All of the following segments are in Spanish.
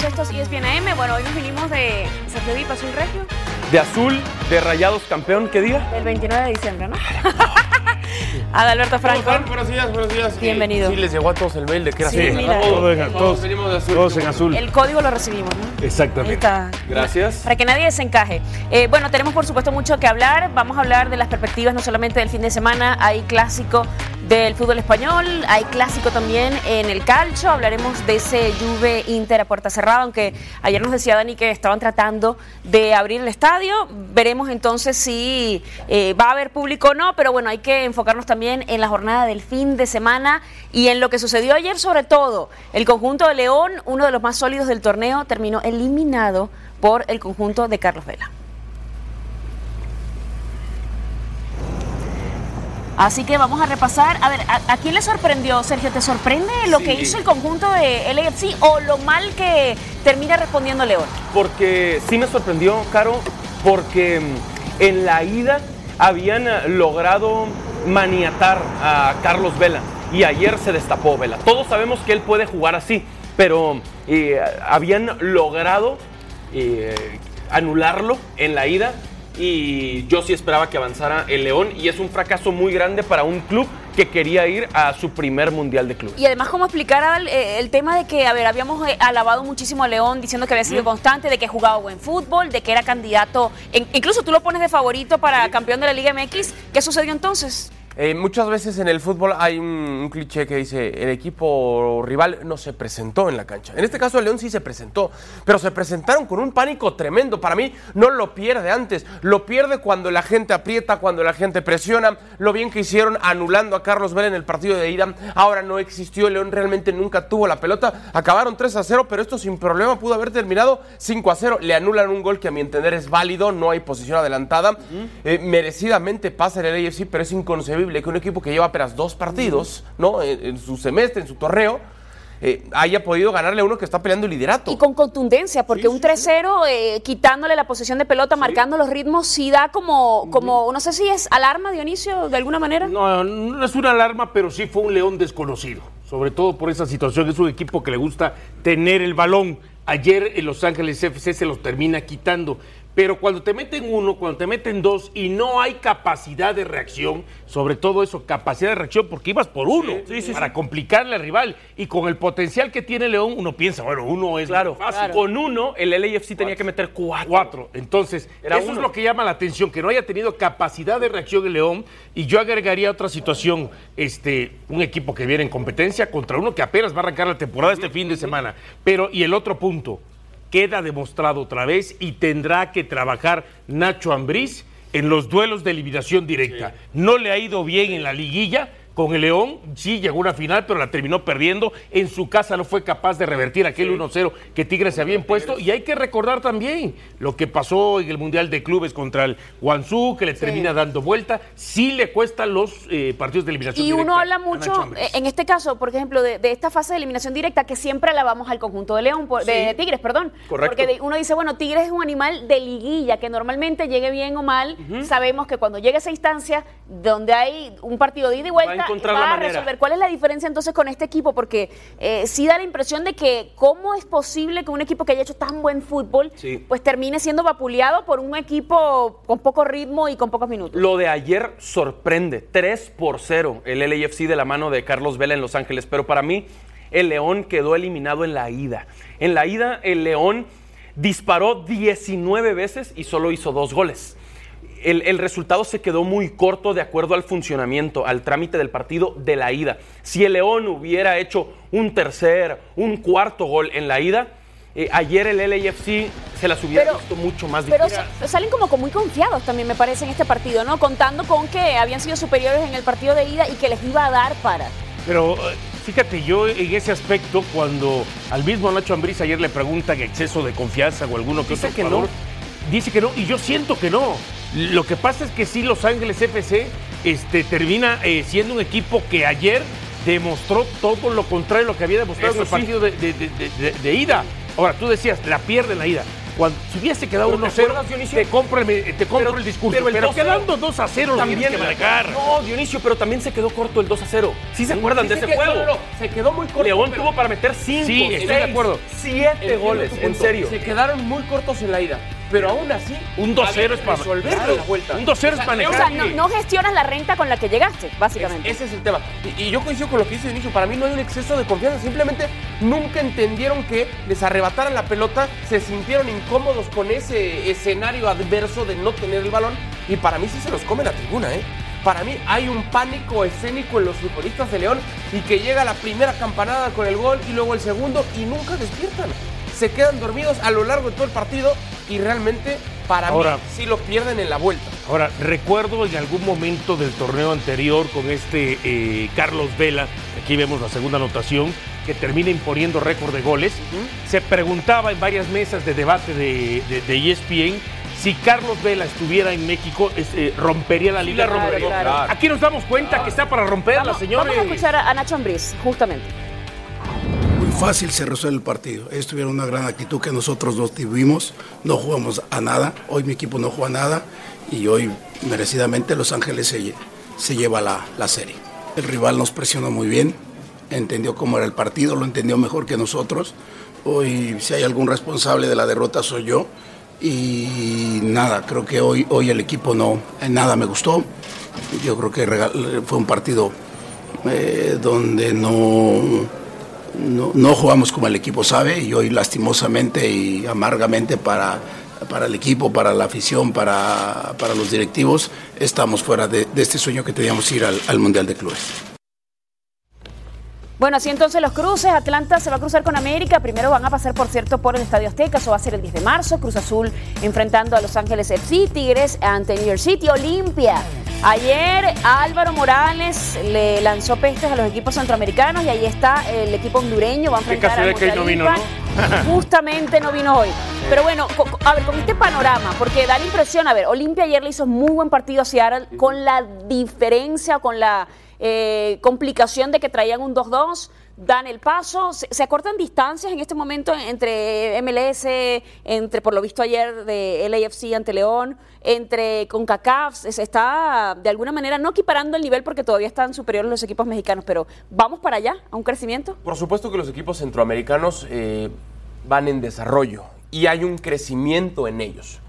bienvenidos. Esto es ESPN AM. Bueno, hoy nos vinimos de Di Azul Regio. De azul, de rayados campeón, ¿qué día? El 29 de diciembre, ¿no? Adalberto Franco. Buenos días, buenos días. Bienvenido. Sí, les llegó a todos el mail de que era Sí, azul. mira. Todos, venimos de azul. todos en azul. El código lo recibimos, ¿no? Ahí Exactamente. está. Gracias. Para que nadie se encaje. Eh, bueno, tenemos por supuesto mucho que hablar. Vamos a hablar de las perspectivas no solamente del fin de semana, hay clásico del fútbol español, hay clásico también en el calcio. Hablaremos de ese Juve Inter a puerta cerrada, aunque ayer nos decía Dani que estaban tratando de abrir el estadio. Veremos entonces si eh, va a haber público o no, pero bueno, hay que enfocarnos también en la jornada del fin de semana y en lo que sucedió ayer, sobre todo. El conjunto de León, uno de los más sólidos del torneo, terminó eliminado por el conjunto de Carlos Vela. Así que vamos a repasar. A ver, ¿a, a quién le sorprendió, Sergio? ¿Te sorprende lo que hizo el conjunto de LAFC o lo mal que termina respondiendo León? Porque sí me sorprendió, Caro, porque en la ida habían eh, logrado maniatar a Carlos Vela y ayer se destapó Vela. Todos sabemos que él puede jugar así, pero eh, habían logrado eh, anularlo en la ida y yo sí esperaba que avanzara el León y es un fracaso muy grande para un club que quería ir a su primer mundial de club. Y además, ¿cómo explicar eh, el tema de que, a ver, habíamos eh, alabado muchísimo a León diciendo que había sido constante, de que jugaba buen fútbol, de que era candidato, en- incluso tú lo pones de favorito para campeón de la Liga MX. ¿Qué sucedió entonces? Eh, muchas veces en el fútbol hay un, un cliché que dice el equipo rival no se presentó en la cancha. En este caso el León sí se presentó, pero se presentaron con un pánico tremendo. Para mí no lo pierde antes, lo pierde cuando la gente aprieta, cuando la gente presiona. Lo bien que hicieron anulando a Carlos Vela en el partido de ida. Ahora no existió, el León realmente nunca tuvo la pelota. Acabaron 3 a 0, pero esto sin problema pudo haber terminado 5 a 0. Le anulan un gol que a mi entender es válido, no hay posición adelantada. Eh, merecidamente pasa el LAFC, pero es inconcebible que un equipo que lleva apenas dos partidos, ¿no? En, en su semestre, en su torneo, eh, haya podido ganarle a uno que está peleando el liderato. Y con contundencia, porque un 3-0, eh, quitándole la posesión de pelota, marcando los ritmos, sí da como, como, no sé si es alarma, Dionisio, de alguna manera. No, no es una alarma, pero sí fue un león desconocido. Sobre todo por esa situación. Es un equipo que le gusta tener el balón. Ayer en Los Ángeles FC se los termina quitando. Pero cuando te meten uno, cuando te meten dos y no hay capacidad de reacción, sobre todo eso, capacidad de reacción, porque ibas por uno para complicarle al rival. Y con el potencial que tiene León, uno piensa, bueno, uno es Claro, fácil. con uno el LAFC tenía que meter cuatro. Cuatro. Entonces, Era eso uno. es lo que llama la atención, que no haya tenido capacidad de reacción el León. Y yo agregaría otra situación, este, un equipo que viene en competencia contra uno que apenas va a arrancar la temporada este fin de semana. Pero, y el otro punto, queda demostrado otra vez y tendrá que trabajar Nacho Ambriz en los duelos de eliminación directa. No le ha ido bien en la liguilla. Con el León sí llegó a una final, pero la terminó perdiendo. En su casa no fue capaz de revertir aquel 1-0 que Tigres se había impuesto. Y hay que recordar también lo que pasó en el Mundial de Clubes contra el Guangzhou, que le termina dando vuelta. Sí le cuestan los eh, partidos de eliminación Y directa. uno habla mucho, eh, en este caso, por ejemplo, de, de esta fase de eliminación directa, que siempre alabamos al conjunto de León, por- de, de Tigres, perdón. Correcto. Porque uno dice, bueno, Tigres es un animal de liguilla, que normalmente llegue bien o mal, sabemos que cuando llegue a esa instancia, donde hay un partido de ida y vuelta, encontrar la a resolver. ¿Cuál es la diferencia entonces con este equipo? Porque eh, sí da la impresión de que cómo es posible que un equipo que haya hecho tan buen fútbol, Sí. pues termine siendo vapuleado por un equipo con poco ritmo y con pocos minutos. Lo de ayer sorprende. 3 por 0 el LAFC de la mano de Carlos Vela en Los Ángeles. Pero para mí, el León quedó eliminado en la ida. En la ida, el León disparó 19 veces y solo hizo dos goles. El, el resultado se quedó muy corto de acuerdo al funcionamiento, al trámite del partido de la ida. Si el León hubiera hecho un tercer, un cuarto gol en la ida, eh, ayer el LAFC se las hubiera Pero- visto mucho más Pero difícil. sa- salen como muy confiados también, me parece, en este partido, ¿no? Contando con que habían sido superiores en el partido de ida y que les iba a dar para. Pero eh, fíjate, yo en ese aspecto, cuando al mismo Nacho Ambriz ayer le preguntan exceso de confianza o alguno que Dice otro que jugador, no. Dice que no, y yo siento que no. Lo que pasa es que sí, Los Ángeles FC este, termina eh, siendo un equipo que ayer demostró todo lo contrario a lo que había demostrado en el partido de, de- de- de- de- de ida. Ahora, tú decías, la pierde en la ida. cuando si hubiese quedado Pero 1 ¿te 0, acuerdas, Dionisio? te compro el, te compro Pero- el discurso. pero Pero, el 2-0 quedando 2 a 0 lo tienes que manejar. No, Dionisio, pero también se quedó corto el 2 a 0. ¿Sí se acuerdan de ese que- juego? no, no, no, se quedó muy corto. León pero- tuvo para meter 5, Sí, estoy de acuerdo. 7 Entiendo goles, en serio. Se quedaron muy cortos en la ida. Pero aún así. Un 2-0 había es para Claro, la vuelta. Un 2-0 es O sea, manejar. O sea, no, no gestionas la renta con la que llegaste, básicamente. Es- ese es el tema. Y, y yo coincido con lo que dice Inicio. Para mí no hay un exceso de confianza. Simplemente nunca entendieron que les arrebataran la pelota, se sintieron incómodos con ese escenario adverso de no tener el balón. Y para mí sí se los come la tribuna, ¿eh? Para mí hay un pánico escénico en los futbolistas de León y que llega la primera campanada con el gol y luego el segundo y nunca despiertan. Se quedan dormidos a lo largo de todo el partido y realmente para Ahora- mí sí lo pierden en la vuelta. Ahora, recuerdo en algún momento del torneo anterior con este eh, Carlos Vela, aquí vemos la segunda anotación, que termina imponiendo récord de goles. Se preguntaba en varias mesas de debate de, de- de E ESPN si Carlos Vela estuviera en México, es, eh, rompería la liga. Claro, rompería. claro. Aquí nos damos cuenta que está para romperla, Vamos, señores. vamos a escuchar a a Nacho Ambriz, justamente. Fácil se resuelve el partido. Ellos tuvieron una gran actitud que nosotros no tuvimos. No jugamos a nada. Hoy mi equipo no juega a nada. Y hoy, merecidamente, Los Ángeles se, se lleva la, la serie. El rival nos presionó muy bien. Entendió cómo era el partido. Lo entendió mejor que nosotros. Hoy, si hay algún responsable de la derrota, soy yo. Y nada, creo que hoy, hoy el equipo no, en nada me gustó. Yo creo que fue un partido eh, donde no, no, no jugamos como el equipo sabe y hoy lastimosamente y amargamente para, para el equipo, para la afición, para, para los directivos, estamos fuera de, este sueño que teníamos ir al, al Mundial de Clubes. Bueno, así entonces los cruces. Atlanta se va a cruzar con América. Primero van a pasar, por cierto, por el Estadio Azteca. Eso va a ser el 10 de marzo. Cruz Azul enfrentando a Los Ángeles FC. Tigres ante New York City. Olimpia. Ayer Álvaro Morales le lanzó pestes a los equipos centroamericanos y ahí está el equipo hondureño. Va a Qué enfrentar al casualidad que no vino, Montalipa. Justamente no vino hoy. Pero bueno, a ver, con este panorama, porque da la impresión, a ver, Olimpia ayer le hizo muy buen partido a Seattle con la diferencia, con la eh, complicación de que traían un 2-2, dan el paso, se, acortan distancias en este momento entre MLS, entre por lo visto ayer de LAFC ante León, entre CONCACAF, se se está de alguna manera no equiparando el nivel porque todavía están superiores los equipos mexicanos, pero vamos para allá, a un crecimiento. Por supuesto que los equipos centroamericanos eh, van en desarrollo y hay un crecimiento en ellos.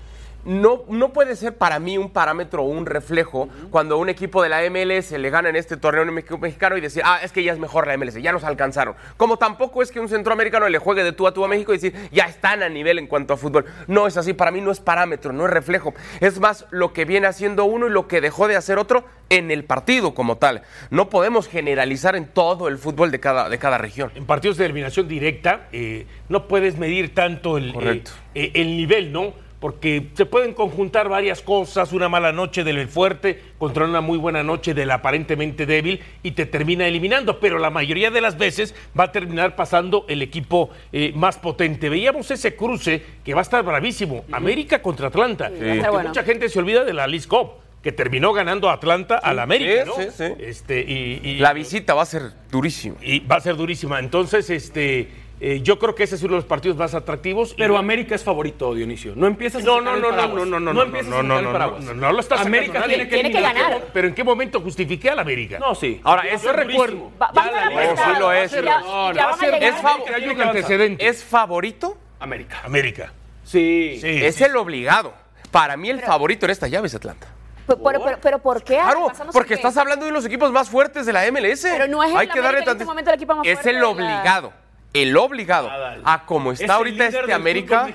No, no puede ser para mí un parámetro o un reflejo cuando un equipo de la MLS le gana en este torneo me- mexicano y decir, ah, es que ya es mejor la MLS, ya nos alcanzaron. Como tampoco es que un centroamericano le juegue de tú a tú a México y decir, ya están a nivel en cuanto a fútbol. No es así, para mí no es parámetro, no es reflejo. Es más lo que viene haciendo uno y lo que dejó de hacer otro en el partido como tal. No podemos generalizar en todo el fútbol de cada, de cada región. En partidos de eliminación directa eh, no puedes medir tanto el, eh, eh, el nivel, ¿no? Porque se pueden conjuntar varias cosas, una mala noche del fuerte contra una muy buena noche del aparentemente débil y te termina eliminando, pero la mayoría de las veces va a terminar pasando el equipo eh, más potente. Veíamos ese cruce que va a estar bravísimo, América contra Atlanta. Porque bueno. Mucha gente se olvida de la League Cup, que terminó ganando Atlanta al América, sí, ¿no? sí, sí. Este, y, y- La visita va a ser durísima. y va a ser durísima. Entonces, este, eh, yo creo que ese es uno de los partidos más atractivos. Pero Y- América es favorito, Dionisio. No empiezas a no, sacar no, el no, no, paraguas. no, no, no, no no, empieces no, a no, sacar no, el paraguas. no, no lo está sacando América nadie. tiene que Tiene que ganar. Pero ¿en qué momento justifiqué al América? No, sí. Ahora, a eso recuerdo. Va- Ya a la No, sí lo es. A a es antecedente. ¿Es favorito? América. América. Sí. Sí, es sí. el obligado. Para mí el favorito en esta llave es Atlanta. Pero, pero, pero- pero ¿por qué? Claro, porque qué? estás hablando de los equipos más fuertes de la MLS. Pero no es el Hay que darle en este momento el equipo más Es fuerte el de la- obligado. El obligado. Nada. A como Es está el ahorita este América.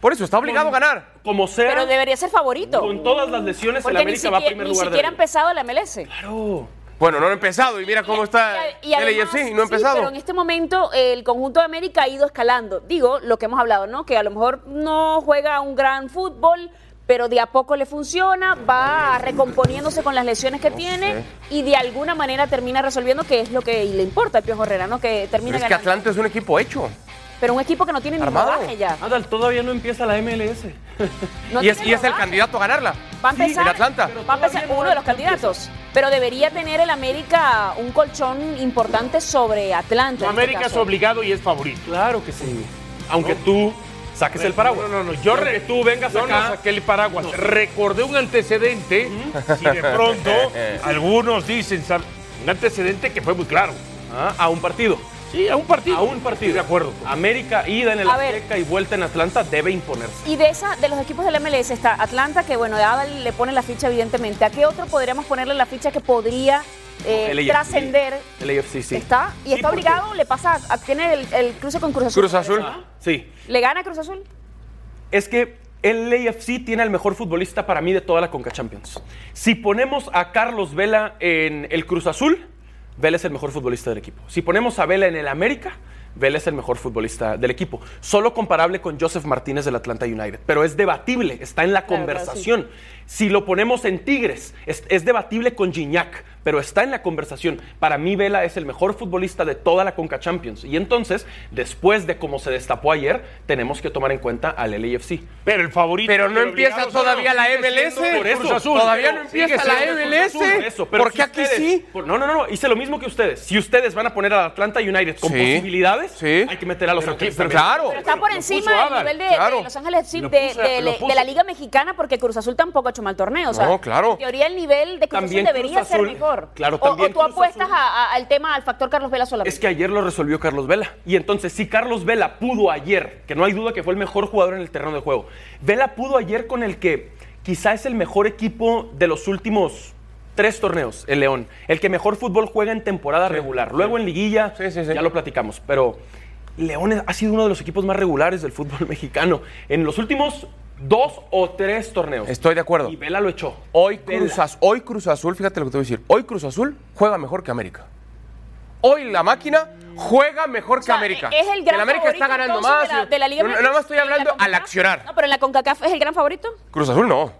Por eso, está obligado a ganar. Como sea, Pero debería ser favorito. con todas las lesiones, el Porque ni América va a primer ni lugar de siquiera ha empezado la MLS. Claro. Bueno, no ha empezado y mira cómo está Y- y además, AFC, no ha sí, empezado. pero en este momento el conjunto de América ha ido escalando. Digo, lo que hemos hablado, ¿no? Que a lo mejor no juega un gran fútbol, pero de a poco le funciona, va recomponiéndose con las lesiones que tiene y de alguna manera termina resolviendo, que es lo que le importa al Piojo Herrera, ¿no? Que termina Pero es que. Atlanta es un equipo hecho. Pero un equipo que no tiene ni Armado. rodaje ya. Adal, todavía no empieza la MLS. No y es, tiene y es el candidato a ganarla. Va a empezar, el Atlanta. va a empezar uno de los candidatos. Pero debería tener el América un colchón importante sobre Atlanta. en este América es obligado y es favorito. Claro que sí. Aunque tú Saques el paraguas. No, no, no. Yo que tú vengas yo acá. no saqué el paraguas. Recordé un antecedente y de pronto algunos dicen. Un antecedente que fue muy claro. Ah, a un partido. Sí, a un partido. A un partido. De acuerdo. América, ida en el A ver. Azteca y vuelta en Atlanta debe imponerse. Y de esa, de los equipos del MLS está Atlanta, que bueno, Adal le pone la ficha evidentemente. ¿A qué otro podríamos ponerle la ficha que podría eh, trascender? El AFC, sí. Está y Sí, está obligado, le pasa, a- tiene el, el cruce con Cruz Azul. Cruz Azul. Sí. ¿Le gana Cruz Azul? Es que el AFC tiene al mejor futbolista para mí de toda la Conca Champions. Si ponemos a Carlos Vela en el Cruz Azul, Vela es el mejor futbolista del equipo. Si ponemos a Vela en el América, Vela es el mejor futbolista del equipo. Solo comparable con Joseph Martínez del Atlanta United. Pero es debatible, está en la Claro, conversación. Si lo ponemos en Tigres, es, es debatible con Gignac, pero está en la conversación. Para mí, Vela es el mejor futbolista de toda la Conca Champions. Y entonces, después de cómo se destapó ayer, tenemos que tomar en cuenta al LAFC. Pero el favorito. Pero no empieza todavía la MLS. Por eso, Cruz Azul. todavía no empieza la MLS. Por eso, pero ¿Por si qué aquí ustedes- sí? por- no, no, no, hice lo mismo que ustedes. Si ustedes van a poner al Atlanta United con Sí, posibilidades, sí. hay que meter a los Ángeles. Claro. Pero está por encima del nivel de, claro. de Los Ángeles de, de- la Liga Mexicana porque Cruz Azul tampoco ha hecho mal torneo. O sea, No, claro. En teoría el nivel de Cruz También Azul debería Cruz Azul- ser mejor. Claro, O- también o, tú Cruz apuestas Azul- a- a- al tema, al factor Carlos Vela solamente. Es que ayer lo resolvió Carlos Vela. Y entonces, si Carlos Vela pudo ayer, que no hay duda que fue el mejor jugador en el terreno de juego, Vela pudo ayer con el que quizá es el mejor equipo de los últimos tres torneos, el León. El que mejor fútbol juega en temporada regular. Luego en liguilla, Sí, sí, sí. ya lo platicamos. Pero León ha sido uno de los equipos más regulares del fútbol mexicano. En los últimos dos o tres torneos. Estoy de acuerdo. Y Vela lo echó. Hoy. Cruz, Az- hoy Cruz Azul, fíjate lo que te voy a decir. Hoy Cruz Azul juega mejor que América. Hoy la máquina juega mejor que sea, América. Es el gran el América está favorito, ganando entonces, más. De la, de la Liga No, nada más estoy hablando al accionar. No, pero en la CONCACAF es el gran favorito. Cruz Azul no.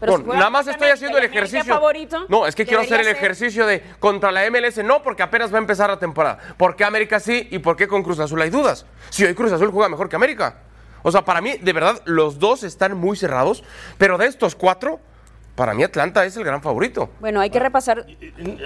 Pero No, si nada más estoy haciendo el ejercicio. favorito, no, es que quiero hacer el ser- ejercicio de contra la MLS, no, porque apenas va a empezar la temporada. ¿Por qué América sí y por qué con Cruz Azul hay dudas? Si hoy Cruz Azul juega mejor que América. O sea, para mí, de verdad, los dos están muy cerrados, pero de estos cuatro, para mí Atlanta es el gran favorito. Bueno, hay que repasar.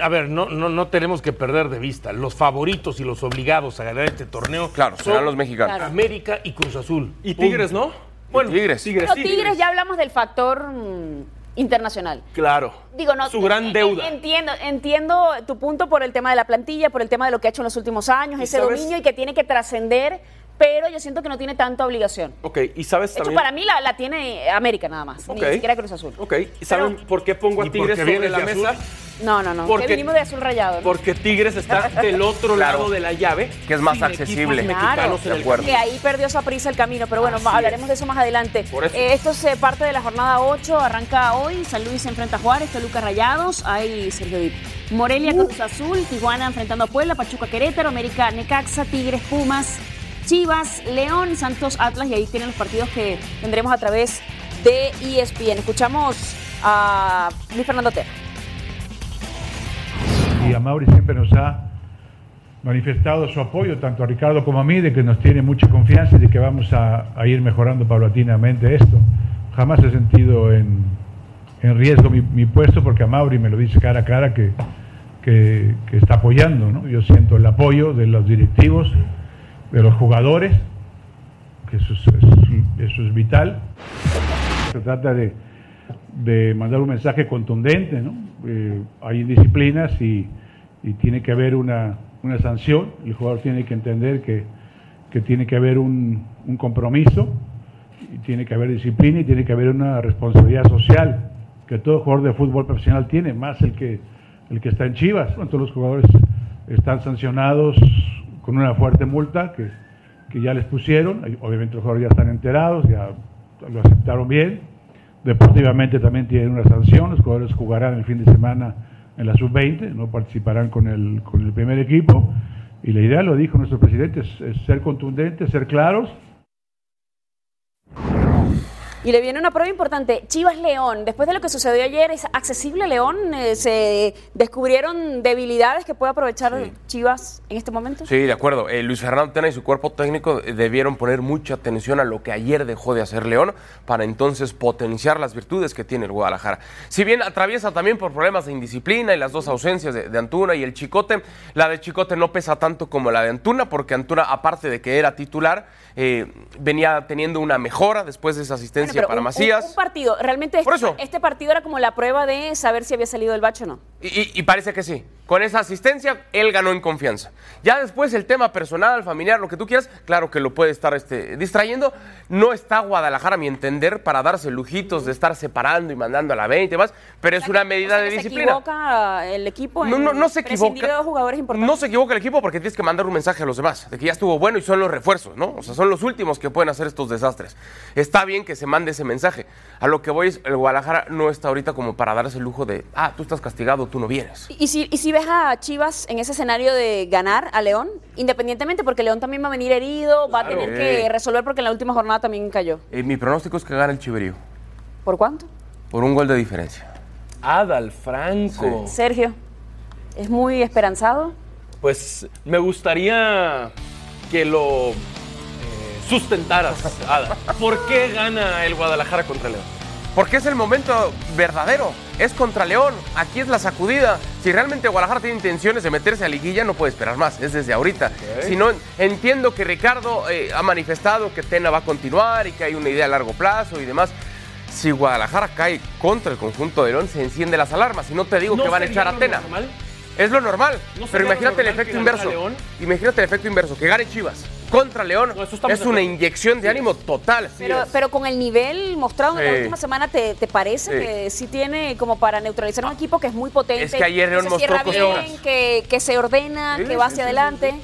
A ver, no, no, no tenemos que perder de vista. Los favoritos y los obligados a ganar este torneo Claro, son serán los mexicanos. Claro. América y Cruz Azul. Y Tigres, ¿no? Bueno, Tigres. Tigres, Pero sí, Tigres ya hablamos del factor mm, internacional. Claro. Digo, no, Su gran deuda. Entiendo, entiendo tu punto por el tema de la plantilla, por el tema de lo que ha hecho en los últimos años, ¿Y ese sabes? dominio y que tiene que trascender, pero yo siento que no tiene tanta obligación. Ok, y sabes De hecho, también. para mí la, la tiene América nada más, Ok. ni siquiera Cruz Azul. Ok, ¿y saben por qué pongo a ¿Y Tigres porque sobre la de azul? mesa? No, no, no. Porque- que venimos de azul rayado. ¿no? Porque Tigres está del otro Claro. lado de la llave. Que es más accesible. mexicanos Claro, en el de acuerdo. que ahí perdió esa prisa el camino, pero bueno, Así hablaremos es. de eso más adelante. Por eso. Eh, esto es eh, parte de la jornada 8, arranca hoy, San Luis se enfrenta a Juárez, Toluca Rayados, hay Sergio Dip. Morelia Cruz Azul, Tijuana enfrentando a Puebla, Pachuca Querétaro, América Necaxa, Tigres Pumas, Chivas, León, Santos Atlas y ahí tienen los partidos que tendremos a través de ESPN. Escuchamos a Luis Fernando Tera. y a Mauri siempre nos ha manifestado su apoyo, tanto a Ricardo como a mí, de que nos tiene mucha confianza y de que vamos a, ir mejorando paulatinamente esto. Jamás he sentido en, en riesgo mi, mi puesto porque a Mauri me lo dice cara a cara que, que, que está apoyando. ¿no? Yo siento el apoyo de los directivos, de los jugadores, que eso es, es- eso es vital. Se trata de, de mandar un mensaje contundente, ¿no? Eh, hay disciplinas y, y tiene que haber una, una sanción. El jugador tiene que entender que, que tiene que haber un, un compromiso, y tiene que haber disciplina y tiene que haber una responsabilidad social que todo jugador de fútbol profesional tiene, más el que, el que está en Chivas. Todos los jugadores están sancionados con una fuerte multa que, que ya les pusieron. Obviamente los jugadores ya están enterados, ya lo aceptaron bien. Deportivamente también tienen una sanción, los jugadores jugarán el fin de semana en la sub-20, no participarán con el, con el primer equipo. Y la idea, lo dijo nuestro presidente, es, es ser contundentes, ser claros Y le viene una prueba importante. Chivas León, después de lo que sucedió ayer, ¿es accesible León? Eh, ¿Se descubrieron debilidades que puede aprovechar Chivas en este momento? Sí, de acuerdo. Eh, Luis Fernando Tena y su cuerpo técnico eh, debieron poner mucha atención a lo que ayer dejó de hacer León para entonces potenciar las virtudes que tiene el Guadalajara. Si bien atraviesa también por problemas de indisciplina y las dos ausencias de, de Antuna y el Chicote, la de Chicote no pesa tanto como la de Antuna porque Antuna, aparte de que era titular, eh, venía teniendo una mejora después de esa asistencia Pero para un- Macías. Un, un partido. Realmente Por este, eso. este partido era como la prueba de saber si había salido del bache o no. Y, y- y parece que sí. Con esa asistencia, él ganó en confianza. Ya después el tema personal, familiar, lo que tú quieras, claro que lo puede estar este, distrayendo. No está Guadalajara, a mi entender, para darse lujitos de estar separando y mandando a la 20 y más, pero es una medida O sea, de que disciplina. ¿Se equivoca el equipo? No, en no, no se equivoca. de jugadores importantes? No se equivoca el equipo porque tienes que mandar un mensaje a los demás de que ya estuvo bueno y son los refuerzos, ¿no? O sea, son los últimos que pueden hacer estos desastres. Está bien que se mande ese mensaje. A lo que voy es, el Guadalajara no está ahorita como para darse el lujo de, ah, tú estás castigado, tú no vienes. ¿Y si, y si ves a Chivas en ese escenario de ganar a León, independientemente, porque León también va a venir herido, va a tener que resolver porque en la última jornada también cayó. Eh, mi pronóstico es que gane el Chiverío, ¿Por cuánto? por un gol de diferencia. Adal Franco. Sergio, ¿es muy esperanzado? Pues me gustaría que lo sustentaras, Ada. ¿Por qué gana el Guadalajara contra León? Porque es el momento verdadero. Es contra León. Aquí es la sacudida. Si realmente Guadalajara tiene intenciones de meterse a liguilla, no puede esperar más. Es desde ahorita. Si no, entiendo que Ricardo eh, ha manifestado que Tena va a continuar y que hay una idea a largo plazo y demás. Si Guadalajara cae contra el conjunto de León, se encienden las alarmas. Y no te digo ¿No que van a echar a Tena. normal? Es lo normal. ¿No pero imagínate el efecto inverso. Imagínate el efecto inverso. Que gane Chivas contra León. No, eso estamos es una acuerdo. inyección de ánimo total. Pero, pero con el nivel mostrado en la última semana, ¿te, te parece Sí. que sí tiene como para neutralizar un equipo que es muy potente? Es que ayer León se mostró cierra cosas. bien, que, que se ordena, Sí, que va sí, hacia sí, adelante.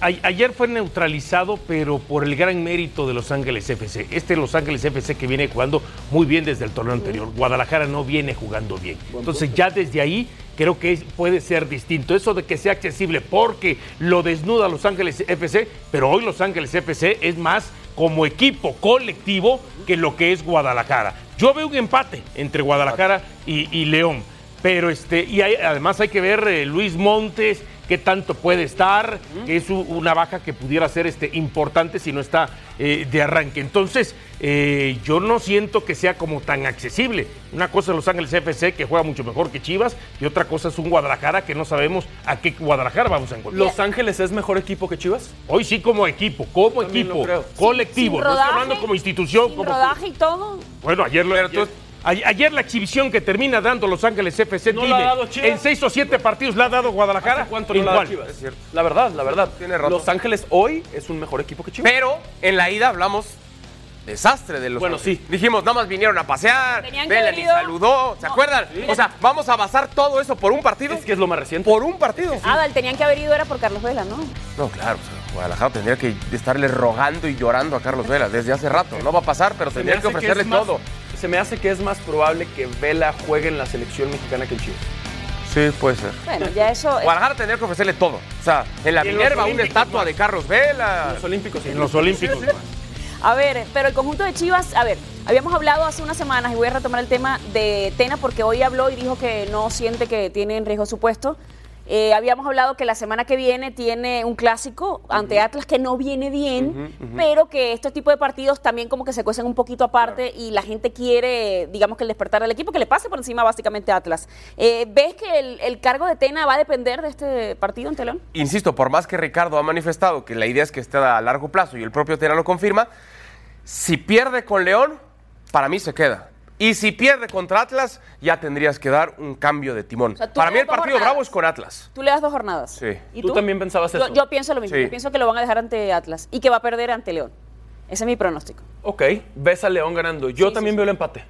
Ayer fue neutralizado, pero por el gran mérito de Los Ángeles FC. Este Los Ángeles FC que viene jugando muy bien desde el torneo anterior. Guadalajara no viene jugando bien. Entonces ya desde ahí creo que puede ser distinto. Eso de que sea accesible porque lo desnuda Los Ángeles FC, pero hoy Los Ángeles FC es más como equipo colectivo que lo que es Guadalajara. Yo veo un empate entre Guadalajara y, León. Pero este, y además hay que ver eh, Luis Montes, qué tanto puede estar, que es una baja que pudiera ser este, importante si no está eh, de arranque. Entonces, eh, yo no siento que sea como tan accesible. Una cosa es Los Ángeles FC, que juega mucho mejor que Chivas, y otra cosa es un Guadalajara que no sabemos a qué Guadalajara vamos a encontrar. ¿Los Ángeles es mejor equipo que Chivas? Hoy sí como equipo, como También equipo, colectivo, Sin no estoy hablando como institución. Sin como rodaje y todo. bueno, ayer lo ayer, ayer la exhibición que termina dando Los Ángeles FC, ¿No dime, la ha dado Chivas? en seis o siete partidos la ha dado Guadalajara. ¿Hace cuánto ¿En no la? La verdad, la verdad. Tiene razón. Los Ángeles hoy es un mejor equipo que Chivas. Pero en la ida hablamos desastre de los Bueno, Ángeles. sí. Dijimos, nada más vinieron a pasear, Vela ni saludó, ¿se No. acuerdan? O sea, vamos a basar todo eso por un partido. Es que es lo más reciente. Por un partido. Adal, tenían que haber ido era por Carlos Vela, ¿no? No, claro, o sea, Guadalajara tendría que estarle rogando y llorando a Carlos Vela desde hace rato. No va a pasar, pero tendría que ofrecerle más- todo. Se me hace que es más probable que Vela juegue en la selección mexicana que en Chivas. Sí, puede ser. Bueno, ya eso. es- Guadalajara tendría que ofrecerle todo. O sea, en la Minerva una estatua más. de Carlos Vela. Los Olímpicos. En los Olímpicos. A ver, pero el conjunto de Chivas, a ver, habíamos hablado hace unas semanas y voy a retomar el tema de Tena porque hoy habló y dijo que no siente que tiene en riesgo su puesto. Eh, habíamos hablado que la semana que viene tiene un clásico ante Atlas que no viene bien, pero que este tipo de partidos también como que se cuecen un poquito aparte y la gente quiere, digamos que el despertar del equipo, que le pase por encima básicamente a Atlas. Eh, ¿Ves que el, el cargo de Tena va a depender de este partido ante León? Insisto, por más que Ricardo ha manifestado que la idea es que esté a largo plazo y el propio Tena lo confirma, si pierde con León, para mí se queda. Y si pierde contra Atlas, ya tendrías que dar un cambio de timón. O sea, tú para mí el partido jornadas. bravo es con Atlas. Tú le das dos jornadas. Sí. ¿Y ¿Tú también pensabas Yo- eso? Yo, pienso lo mismo. Sí. Yo pienso que lo van a dejar ante Atlas y que va a perder ante León. Ese es mi pronóstico. Ok, ves a León ganando. Yo Sí, también sí, veo el empate.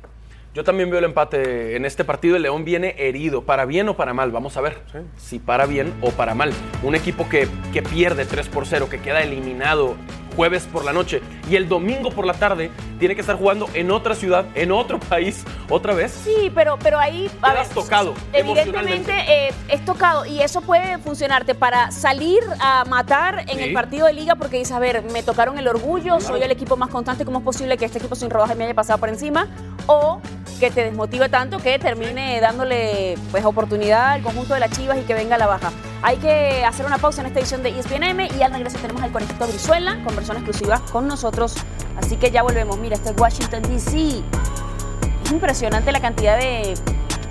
Yo también veo el empate en este partido. El León viene herido, para bien o para mal. Vamos a ver si para bien o para mal. Un equipo que, que pierde 3 por 0, que queda eliminado jueves por la noche. Y el domingo por la tarde tiene que estar jugando en otra ciudad, en otro país, otra vez. Sí, pero, pero ahí. a ver, tocado, Evidentemente eh, es tocado y eso puede funcionarte para salir a matar en Sí. el partido de liga porque dices, a ver, me tocaron el orgullo, soy el equipo más constante, ¿cómo es posible que este equipo sin rodaje me haya pasado por encima? O que te desmotive tanto que termine dándole pues oportunidad al conjunto de las Chivas y que venga la baja. Hay que hacer una pausa en esta edición de ESPNM y al regreso tenemos al conejito Brizuela con persona exclusiva con nosotros. Así que ya volvemos. Mira, este es Washington DC. Es impresionante la cantidad de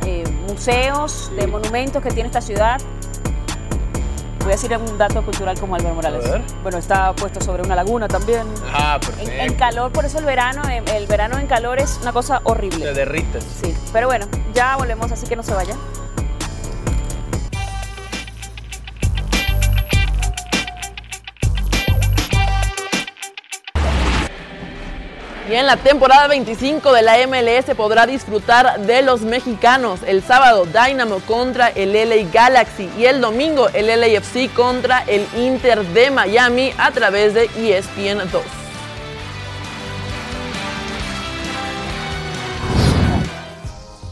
eh, museos, de monumentos que tiene esta ciudad. Voy a decir un dato cultural como Álvaro Morales. Bueno, está puesto sobre una laguna también. Ah, En, en calor, por eso el verano, en- el verano en calor es una cosa Te horrible. derrites. Sí, pero bueno, ya volvemos, así que no se vaya. Y en la temporada 25 de la MLS podrá disfrutar de los mexicanos. El sábado Dynamo contra el LA Galaxy y el domingo el LAFC contra el Inter de Miami a través de ESPN 2.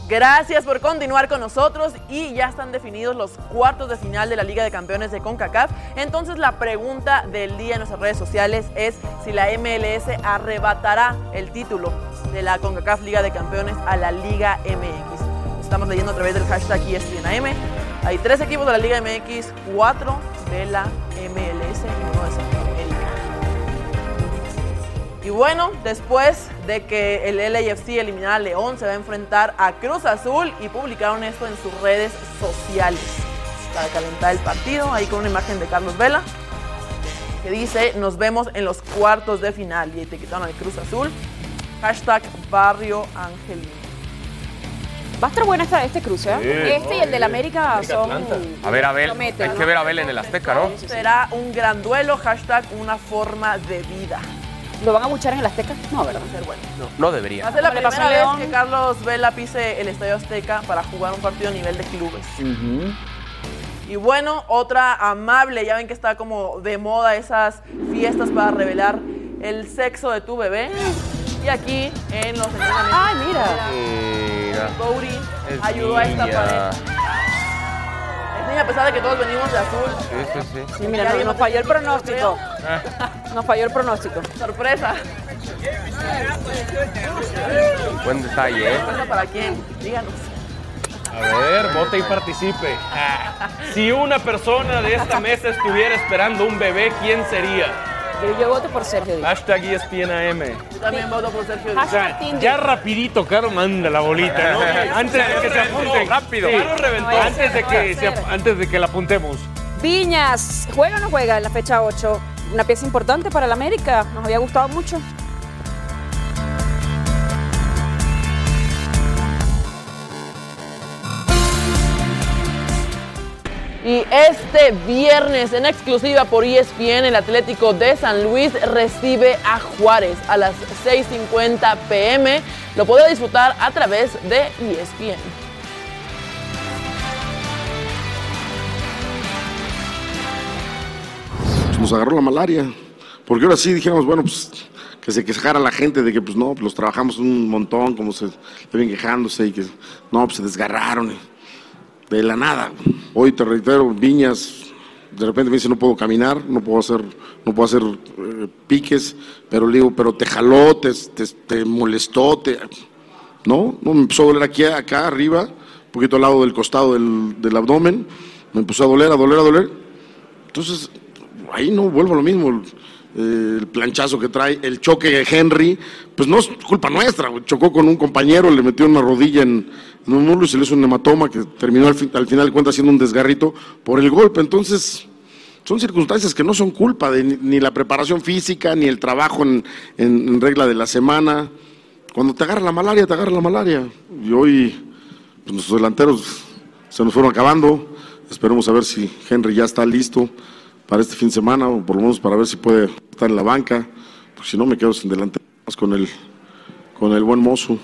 Gracias por continuar con nosotros y ya están definidos los cuartos de final de la Liga de Campeones de CONCACAF. Entonces la pregunta del día en nuestras redes sociales es si la MLS arrebatará el título de la CONCACAF Liga de Campeones a la Liga MX. Estamos leyendo a través del hashtag ESPNAM. Hay tres equipos de la Liga MX, cuatro de la MLS y uno de Centroamérica. Y bueno, después de que el LAFC eliminara a León, se va a enfrentar a Cruz Azul y publicaron esto en sus redes sociales para calentar el partido, ahí con una imagen de Carlos Vela, que dice, nos vemos en los cuartos de final y etiquetaron al Cruz Azul, hashtag Barrio Angelino. Va a estar buena esta, este cruce, ¿eh? Este y el del América son... A ver, Abel. Hay que ver a Abel en el Azteca, ¿no? Será un gran duelo, hashtag una forma de vida. ¿Lo van a buchar en el Azteca? No, ¿verdad? Va a ser bueno. No Va debería. a ser la primera vez León. que Carlos Vela pise el Estadio Azteca para jugar un partido a nivel de clubes. Y bueno, otra amable, ya ven que está como de moda esas fiestas para revelar el sexo de tu bebé. Y aquí en los entrenamientos. Ay, mira. Mira. Ayudó a esta pareja. A pesar de que todos venimos de azul. Sí, sí, sí. Sí, mira, no- nos falló el pronóstico. Nos falló el pronóstico. Sorpresa. Buen detalle, ¿eh? ¿Sorpresa para quién? Díganos. A ver, vote y participe. Si una persona de esta mesa estuviera esperando un bebé, ¿quién sería? Yo, yo voto por Sergio Díaz. Hashtag ESPNAM. Yo también voto por Sergio Díaz. O sea, ya rapidito, Caro manda la bolita, ¿no? Antes de que se apunten. Rápido. Sí. Caro reventó. No, Antes de que, se- antes de que la apuntemos. Viñas, ¿juega o no juega en la fecha 8? Una pieza importante para el América. Nos había gustado mucho. Y este viernes, en exclusiva por ESPN, el Atlético de San Luis recibe a Juárez a las 6.50 pm. Lo podrá disfrutar a través de E ESPN. pues, nos agarró la malaria. Porque ahora sí dijéramos, bueno, pues que se quejara la gente de que, pues no, pues, los trabajamos un montón, como se ven quejándose y que, no, pues se desgarraron. De la nada. Hoy te reitero, Viñas, de repente me dice, no puedo caminar, no puedo hacer, no puedo hacer eh, piques, pero le digo, pero te jaló, te, te, te molestó, te... No, no, me empezó a doler aquí, acá arriba, un poquito al lado del costado del, del abdomen, me empezó a doler, a doler, a doler. Entonces, ahí no vuelvo a lo mismo. Eh, el planchazo que trae, el choque de Henry, pues no es culpa nuestra. Chocó con un compañero, le metió una rodilla en, un muslo y se le hizo un hematoma que terminó al, al final de cuentas siendo un desgarrito por el golpe. Entonces, son circunstancias que no son culpa de ni, la preparación física, ni el trabajo en, en- en regla de la semana. Cuando te agarra la malaria, te agarra la malaria. Y hoy, pues nuestros delanteros se nos fueron acabando. Esperemos a ver si Henry ya está listo para este fin de semana, por lo menos para ver si puede estar en la banca. Porque si no, me quedo sin delantero más con el, con el buen mozo.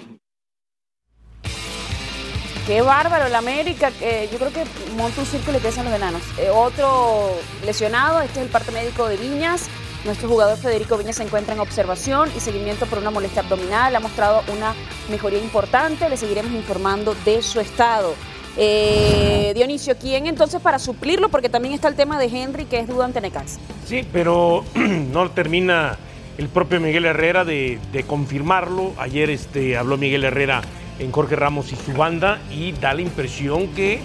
Qué bárbaro, el América. eh, yo creo que monta un círculo y piensa en los enanos. Eh, otro lesionado, este es el parte médico de Viñas. Nuestro jugador Federico Viñas se encuentra en observación y seguimiento por una molestia abdominal. Ha mostrado una mejoría importante. Le seguiremos informando de su estado. Eh, Dionisio, ¿quién entonces para suplirlo? Porque también está el tema de Henry, que es duda ante Necaxa. Sí, pero no termina el propio Miguel Herrera de, de confirmarlo. Ayer este, habló Miguel Herrera en Jorge Ramos y su banda y da la impresión que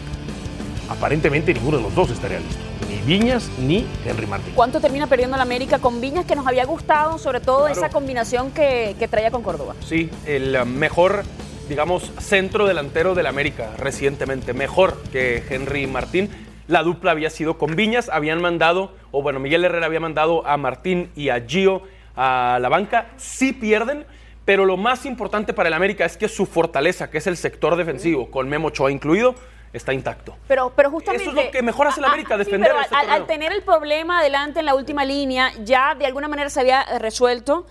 aparentemente ninguno de los dos estaría listo. Ni Viñas ni Henry Martín. ¿Cuánto termina perdiendo el América con Viñas que nos había gustado, sobre todo esa combinación que, que traía con Córdoba? Sí, el mejor, digamos, centro delantero del América recientemente, mejor que Henry Martín. La dupla había sido con Viñas, habían mandado, o bueno, Miguel Herrera había mandado a Martín y a Gio a la banca. Sí pierden, pero lo más importante para el América es que su fortaleza, que es el sector defensivo, con Memo Ochoa incluido, está intacto. Pero, pero justamente. Eso es lo que mejor hace el Ah, América, sí, defender pero este al, tener el problema adelante en la última línea, ya de alguna manera se había resuelto.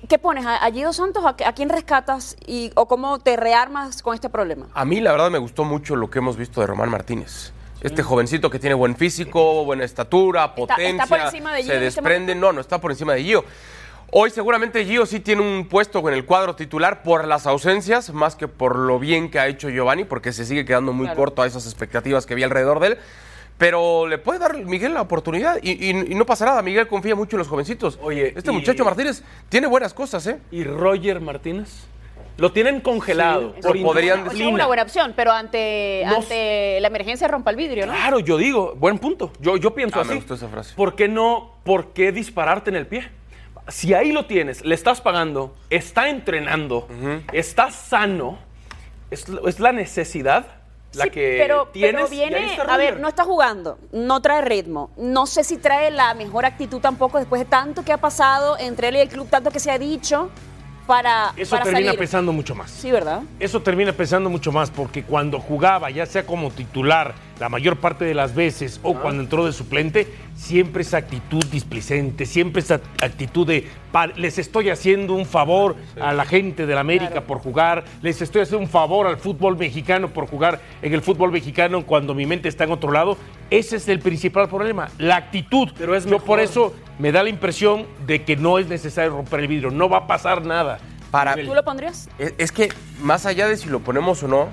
¿Qué, qué pones? ¿A, Guido Santos? ¿A, a quién rescatas? Y, ¿O cómo te rearmas con este problema? A mí la verdad me gustó mucho lo que hemos visto de Román Martínez. Este jovencito que tiene buen físico, buena estatura, potencia, por encima de Gio se este desprende, no, no está por encima de Gio. Hoy seguramente Gio sí tiene un puesto en el cuadro titular por las ausencias, más que por lo bien que ha hecho Giovanni, porque se sigue quedando muy Claro. corto a esas expectativas que había alrededor de él. Pero le puede dar Miguel la oportunidad y, y- y no pasa nada. Miguel confía mucho en los jovencitos. Oye, este y- muchacho Martínez tiene buenas cosas, ¿eh? ¿Y Roger Martínez? Lo tienen congelado. Sí, por podrían es una buena opción, pero ante, No- ante la emergencia rompa el vidrio, ¿no? Claro, yo digo, buen punto. Yo, yo pienso Ah, así. me gustó esa frase. ¿Por qué no? ¿Por qué dispararte en el pie? Si ahí lo tienes, le estás pagando, está entrenando, está sano, es, es la necesidad la Sí, que pero, tienes. pero viene, a ver, no está jugando, no trae ritmo. No sé si trae la mejor actitud tampoco después de tanto que ha pasado entre él y el club, tanto que se ha dicho para, Eso para termina salir. pesando mucho más. Sí, ¿verdad? Eso termina pesando mucho más porque cuando jugaba, ya sea como titular, la mayor parte de las veces o cuando entró de suplente, siempre esa actitud displicente, siempre esa actitud de "Pa- les estoy haciendo un favor a la gente de la América por jugar, les estoy haciendo un favor al fútbol mexicano por jugar en el fútbol mexicano cuando mi mente está en otro lado. Ese es el principal problema, la actitud. Pero es Yo por eso me da la impresión de que no es necesario romper el vidrio, no va a pasar nada. Para, ¿Tú lo pondrías? Es, es que más allá de si lo ponemos o no,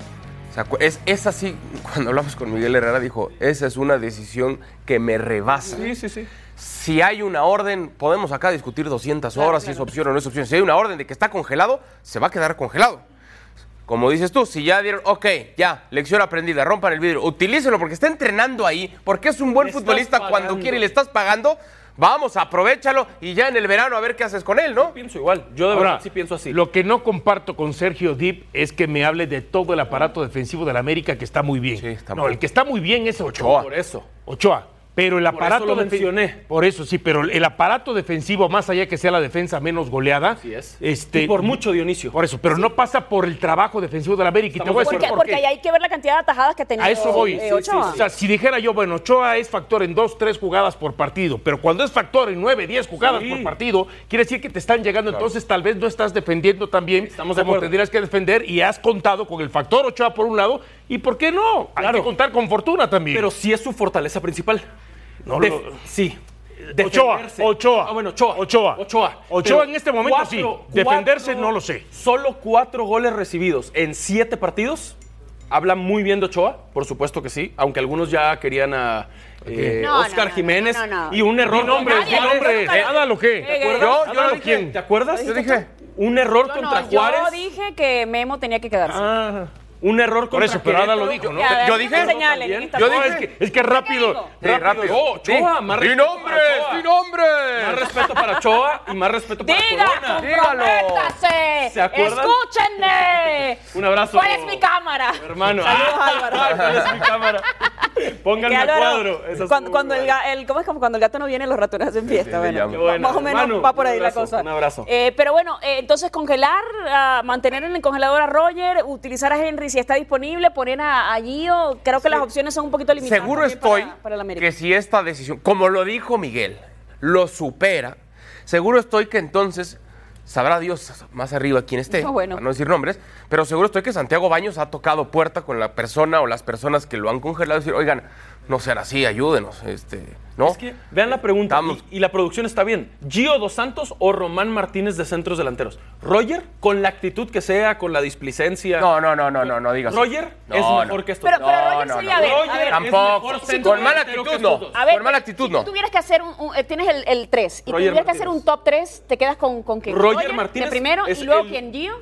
o sea, cu- es, es así, cuando hablamos con Miguel Herrera dijo, esa es una decisión que me rebasa. Sí, sí, sí. Si hay una orden, podemos acá discutir 200 horas si es opción o no es opción. Si hay una orden de que está congelado, se va a quedar congelado. Como dices tú, si ya dieron, ok, ya, lección aprendida, rompan el vidrio, utilícenlo porque está entrenando ahí, porque es un buen Le futbolista cuando quiere y le estás pagando, vamos, aprovechalo y ya en el verano a ver qué haces con él, ¿no? Pienso igual. Yo de Ahora, verdad sí pienso así. Lo que no comparto con Sergio Dip es que me hable de todo el aparato defensivo de la América que está muy bien. Sí, está no, muy- el que está muy bien es Ochoa. Por eso. Ochoa. Pero el Por aparato eso lo mencioné. Por eso sí, pero el aparato defensivo, más allá que sea la defensa menos goleada, Así es. este, Y por mucho, Dionisio. Por eso, pero no pasa por el trabajo defensivo de la América. Y te voy a de decir Porque, por porque ahí hay que ver la cantidad de atajadas que ha tenido A eso voy. eh, Sí, sí, Ochoa. O sea, si dijera yo, bueno, Ochoa es factor en dos, tres jugadas por partido, pero cuando es factor en nueve, diez jugadas Sí. por partido, quiere decir que te están llegando, entonces tal vez no estás defendiendo tan bien Estamos como tendrías que defender y has contado con el factor Ochoa por un lado, y ¿por qué no? Hay que contar con fortuna también. Pero sí es su fortaleza principal. No Def- lo- Sí. Ochoa, Defenderse. Ochoa. Ah, bueno, Ochoa. Ochoa. Ochoa. Ochoa Pero en este momento sí. Defenderse no lo sé. Solo cuatro goles recibidos en siete partidos. Habla muy bien de Ochoa, por supuesto que sí, aunque algunos ya querían a eh, No, no, Oscar no, no, Jiménez no, no. y un error nombres. nunca- ¿Nada lo qué? ¿Te acuerdas? Yo, yo ¿Nada lo lo dije. quién? ¿Te acuerdas? Yo dije, Un error Yo contra no, Juárez. yo dije que Memo tenía que quedarse. Ah, Un error contra por eso, pero ahora lo dijo, ¿no? Yo no dije- esta Yo dije- es que, es que rápido. Sí, rápido. Oh, Ochoa, más para Ochoa. ¡Di nombres! Más respeto para Ochoa y más respeto para Diga, Corona. Dígalo. ¿Se acuerdan? Escúchenme. Un abrazo. ¿Cuál es mi cámara? Hermano. Saludos, Álvaro. ¿Cuál es mi cámara? Pónganme a cuadro. Cuando, cuando el, el- ¿cómo es como cuando el gato no viene, los ratones hacen fiesta? le bueno, más o menos va por ahí la cosa. un abrazo. Eh, pero bueno, eh, entonces congelar, ah, mantener en el congelador a Roger, utilizar a Henry si está disponible, poner a, a Gio. Creo que las opciones son un poquito limitadas. Seguro estoy para, para que si esta decisión, como lo dijo Miguel, lo supera, seguro estoy que entonces sabrá Dios más arriba quién esté, No, bueno. para no decir nombres, pero seguro estoy que Santiago Baños ha tocado puerta con la persona o las personas que lo han congelado y decir, oigan, No sean así, ayúdenos. Este, ¿no? Es que, vean la pregunta, Estamos- y, y la producción está bien. ¿Gio Dos Santos o Román Martínez de centros delanteros? ¿Roger, con la actitud que sea, con la displicencia? No, no, no, no, no, no digas. ¿Roger No, es no. mejor que estos Pero, dos. pero No, Roger no, sería, no. a ver, a Roger es Tampoco. Con mala actitud que no. A ver, Con mala si actitud tú no. tuvieras que hacer un, un- eh, tienes el, el 3 y Roger tuvieras que hacer un top 3, ¿te quedas con, con quién? Roger Martínez de primero es y luego el- quién, Gio.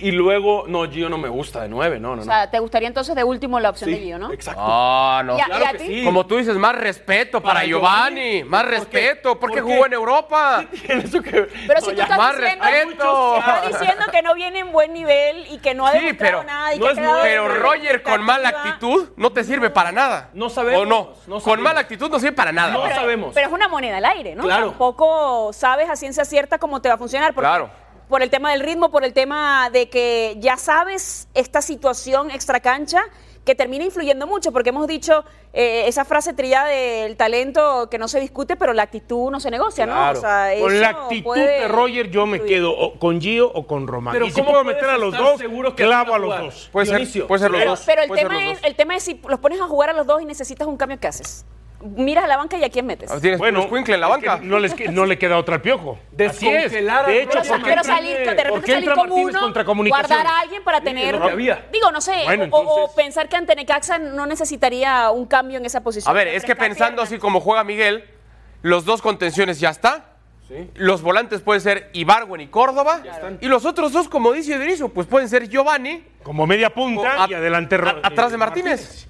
Y luego, no, Gio no me gusta de nueve, no, no, O no. sea, te gustaría entonces de último la opción Sí, de Gio, ¿no? Exacto. Ah, no. ¿Y a- Claro y a que ti? sí. Como tú dices, más respeto para, Para Giovanni, Giovanni. más respeto, porque ¿Por qué? jugó en Europa. Tiene eso que ver. Pero No, si tú ya. estás Más diciendo, respeto. si estás diciendo que no viene en buen nivel y que no ha Sí, pero, nada y no que es pero Roger con mala actitud no te sirve para nada. No sabemos, ¿O no? no Con mala actitud no sirve para nada. No Pero- sabemos. Pero es una moneda al aire, ¿no? Claro. Tampoco sabes a ciencia cierta cómo te va a funcionar. Porque Claro. Por el tema del ritmo, por el tema de que ya sabes esta situación extracancha que termina influyendo mucho, porque hemos dicho eh, esa frase trillada del talento que no se discute, pero la actitud no se negocia, ¿no? O sea, Con la actitud de Roger yo me influir. quedo o con Gio o con Román. Pero y si ¿cómo puedo puedes meter a los dos, seguro que clavo a los dos. Puede ser, puede ser los Pero, dos. pero el, tema los es, dos. el tema es si los pones a jugar a los dos y necesitas un cambio, ¿qué haces? Miras a la banca y a quién metes. Ah, Tienes bueno, en la es que banca. no, les, que- no le queda otra al piojo. Así es. Descongelar De hecho, Roger ¿por qué pero salir, de ¿por repente qué salir como Martínez uno, contra comunicación? guardar a alguien para tener, digo, no sé, Bueno, o- pensar que ante Necaxa no necesitaría un cambio en esa posición. A ver, es que pensando así como juega Miguel, los dos contenciones ya está. Los volantes pueden ser Ibargüen y Córdoba. Y los otros dos, como dice Dionisio, pues pueden ser Giovanni Como media punta a- y adelante a- atrás de eh, Martínez.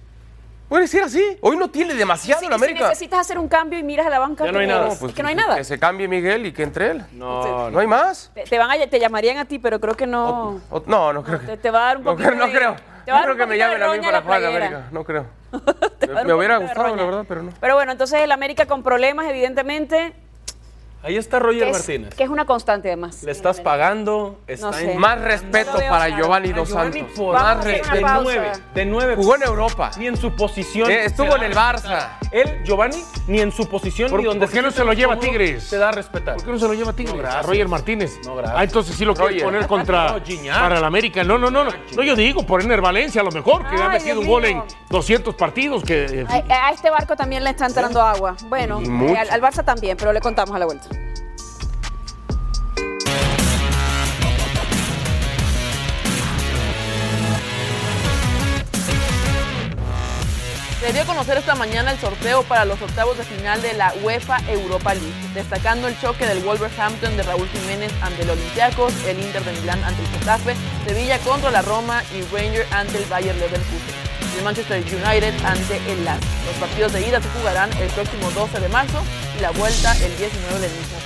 Puede ser así. Hoy no tiene demasiado Si- la si América. necesitas hacer un cambio y miras a la banca, Ya no hay ¿qué nada. es? pues, Es que no hay nada. Que se cambie Miguel y que entre él. No, No hay más. Te, te van a, te llamarían a ti, pero creo que no. O- no, no creo te, que. te va a dar un No, poquito creo- no de- creo. te va No creo que me llamen a mí para la jugar playera. América. No creo. Me hubiera gustado, la verdad, pero no. Pero bueno, entonces el América con problemas, evidentemente, Ahí está Roger que es, Martínez. que es una constante además. Le estás pagando, está No sé. en... Más respeto No para claro. Giovanni Dos Santos. Más de respeto. pausa. nueve, de nueve. Jugó en Europa. Ni en su posición. Eh, estuvo en el Barça. Él, Giovanni, ni en su posición ¿Por- ni donde por qué no se lo lleva Tigres? Se da a respetar. ¿Por qué no se lo lleva Tigres? No, a gracias. Roger Martínez. No, gracias. Ah, entonces sí lo quiere poner contra para el América. No, no, no, no. No, yo digo, por Ener Valencia a lo mejor, que ha Ay, metido Dios un gol en 200 partidos. Que, eh, A, a este barco también le está entrando agua. Bueno, eh, al Barça también, pero le contamos a la vuelta. Se dio a conocer esta mañana el sorteo para los octavos de final de la UEFA Europa League, destacando el choque del Wolverhampton de Raúl Jiménez ante el Olympiacos, el Inter de Milán ante el Getafe, Sevilla contra la Roma y Ranger ante el Bayer Leverkusen. El Manchester United ante el Lazio. Los partidos de ida se jugarán el próximo 12 de marzo y la vuelta el 19 del mismo.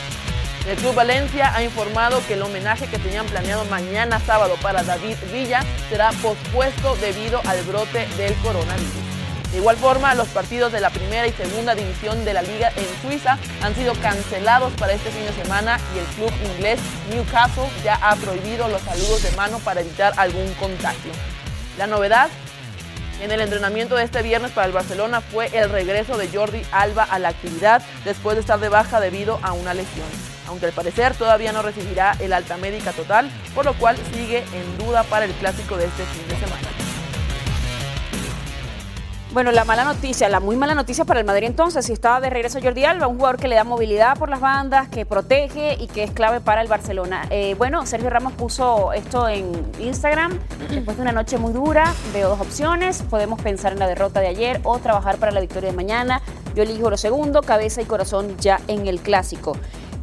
El Club Valencia ha informado que el homenaje que tenían planeado mañana sábado para David Villa será pospuesto debido al brote del coronavirus. De igual forma, los partidos de la primera y segunda división de la liga en Suiza han sido cancelados para este fin de semana y el club inglés Newcastle ya ha prohibido los saludos de mano para evitar algún contagio. La novedad en el entrenamiento de este viernes para el Barcelona fue el regreso de Jordi Alba a la actividad después de estar de baja debido a una lesión. Aunque al parecer todavía no recibirá el alta médica total, por lo cual sigue en duda para el clásico de este fin de semana. Bueno, la mala noticia, la muy mala noticia para el Madrid entonces, si estaba de regreso Jordi Alba, un jugador que le da movilidad por las bandas, que protege y que es clave para el Barcelona. Eh, bueno, Sergio Ramos puso esto en Instagram, después de una noche muy dura, veo dos opciones, podemos pensar en la derrota de ayer o trabajar para la victoria de mañana. Yo elijo lo segundo, cabeza y corazón ya en el clásico.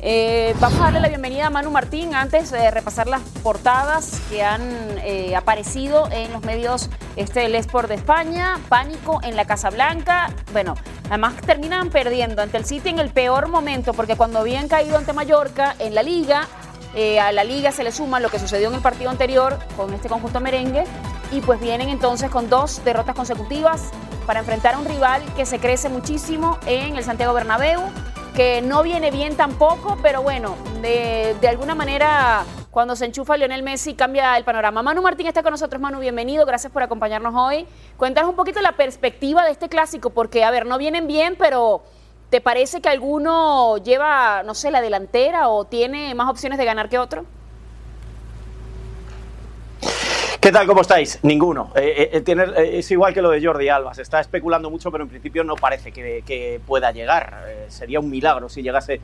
Eh, vamos a darle la bienvenida a Manu Martín antes de repasar las portadas que han eh, aparecido en los medios este, del Sport de España. Pánico en la Casa Blanca. Bueno, además terminan perdiendo ante el City en el peor momento porque cuando habían caído ante Mallorca en la liga, eh, a la liga se le suma lo que sucedió en el partido anterior con este conjunto merengue y pues vienen entonces con dos derrotas consecutivas para enfrentar a un rival que se crece muchísimo en el Santiago Bernabéu que no viene bien tampoco, pero bueno, de, de, alguna manera cuando se enchufa Lionel Messi cambia el panorama. Manu Martín está con nosotros, Manu, bienvenido, gracias por acompañarnos hoy. Cuéntanos un poquito la perspectiva de este clásico, porque a ver, no vienen bien, pero ¿te parece que alguno lleva, no sé, la delantera o tiene más opciones de ganar que otro? ¿Qué tal? ¿Cómo estáis? Ninguno. Eh, eh, eh, es igual que lo de Jordi Alba. Se está especulando mucho, pero en principio no parece que, que pueda llegar. Sería un milagro si llegase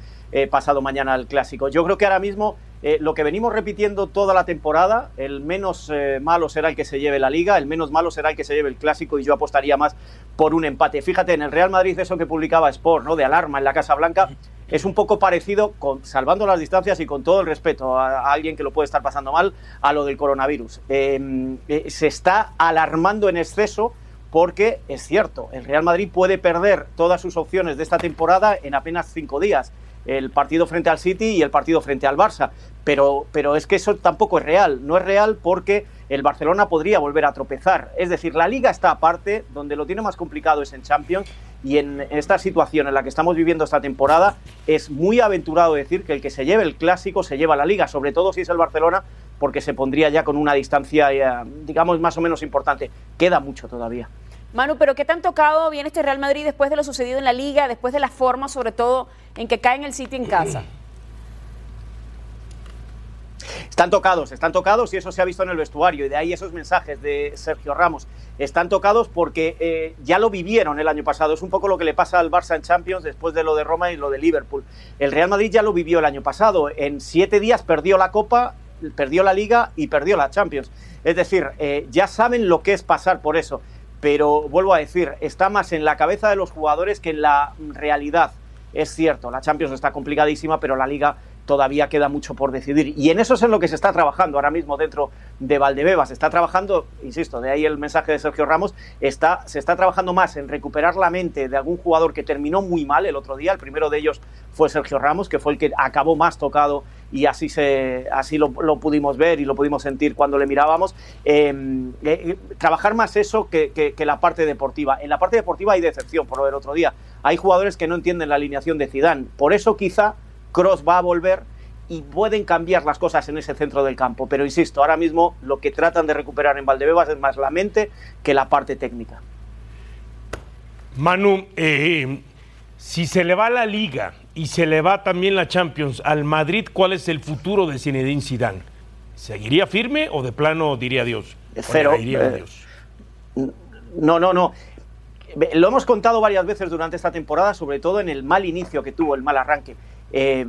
pasado mañana al clásico. Yo creo que ahora mismo lo que venimos repitiendo toda la temporada, el menos malo será el que se lleve la liga, el menos malo será el que se lleve el clásico y yo apostaría más por un empate. Fíjate, en el Real Madrid eso que publicaba Sport, ¿no? De alarma en la Casa Blanca, es un poco parecido, con, salvando las distancias y con todo el respeto a, alguien que lo puede estar pasando mal, a lo del coronavirus. Eh, eh, se está alarmando en exceso porque es cierto, el Real Madrid puede perder todas sus opciones de esta temporada en apenas cinco días. El partido frente al City y el partido frente al Barça. Pero, pero es que eso tampoco es real. No es real porque el Barcelona podría volver a tropezar. Es decir, la liga está aparte, donde lo tiene más complicado es en Champions. Y en esta situación en la que estamos viviendo esta temporada, es muy aventurado decir que el que se lleve el clásico se lleva la liga, sobre todo si es el Barcelona, porque se pondría ya con una distancia, eh, digamos, más o menos importante. Queda mucho todavía. Manu, pero ¿qué tan tocado viene este Real Madrid después de lo sucedido en la liga, después de la forma, sobre todo, en que cae en el City en casa? Están tocados, están tocados y eso se ha visto en el vestuario y de ahí esos mensajes de Sergio Ramos. Están tocados porque eh, ya lo vivieron el año pasado. Es un poco lo que le pasa al Barça en Champions después de lo de Roma y lo de Liverpool. El Real Madrid ya lo vivió el año pasado. En siete días perdió la Copa, perdió la Liga y perdió la Champions. Es decir, eh, ya saben lo que es pasar por eso. Pero vuelvo a decir, está más en la cabeza de los jugadores que en la realidad. Es cierto, la Champions está complicadísima, pero la Liga todavía queda mucho por decidir. Y en eso es en lo que se está trabajando ahora mismo dentro de Valdebebas. Se está trabajando, insisto, de ahí el mensaje de Sergio Ramos, está, se está trabajando más en recuperar la mente de algún jugador que terminó muy mal el otro día. El primero de ellos fue Sergio Ramos, que fue el que acabó más tocado y así, se, así lo, lo pudimos ver y lo pudimos sentir cuando le mirábamos. Eh, eh, trabajar más eso que, que, la parte deportiva. En la parte deportiva hay decepción por lo del otro día. Hay jugadores que no entienden la alineación de Zidane. Por eso quizá Cross va a volver y pueden cambiar las cosas en ese centro del campo. Pero insisto, ahora mismo lo que tratan de recuperar en Valdebebas es más la mente que la parte técnica. Manu, eh, si se le va la Liga y se le va también la Champions al Madrid, ¿cuál es el futuro de Zinedine Zidane? ¿Seguiría firme o de plano diría adiós? Cero, diría eh, adiós? No, no, no. Lo hemos contado varias veces durante esta temporada, sobre todo en el mal inicio que tuvo, el mal arranque. Eh,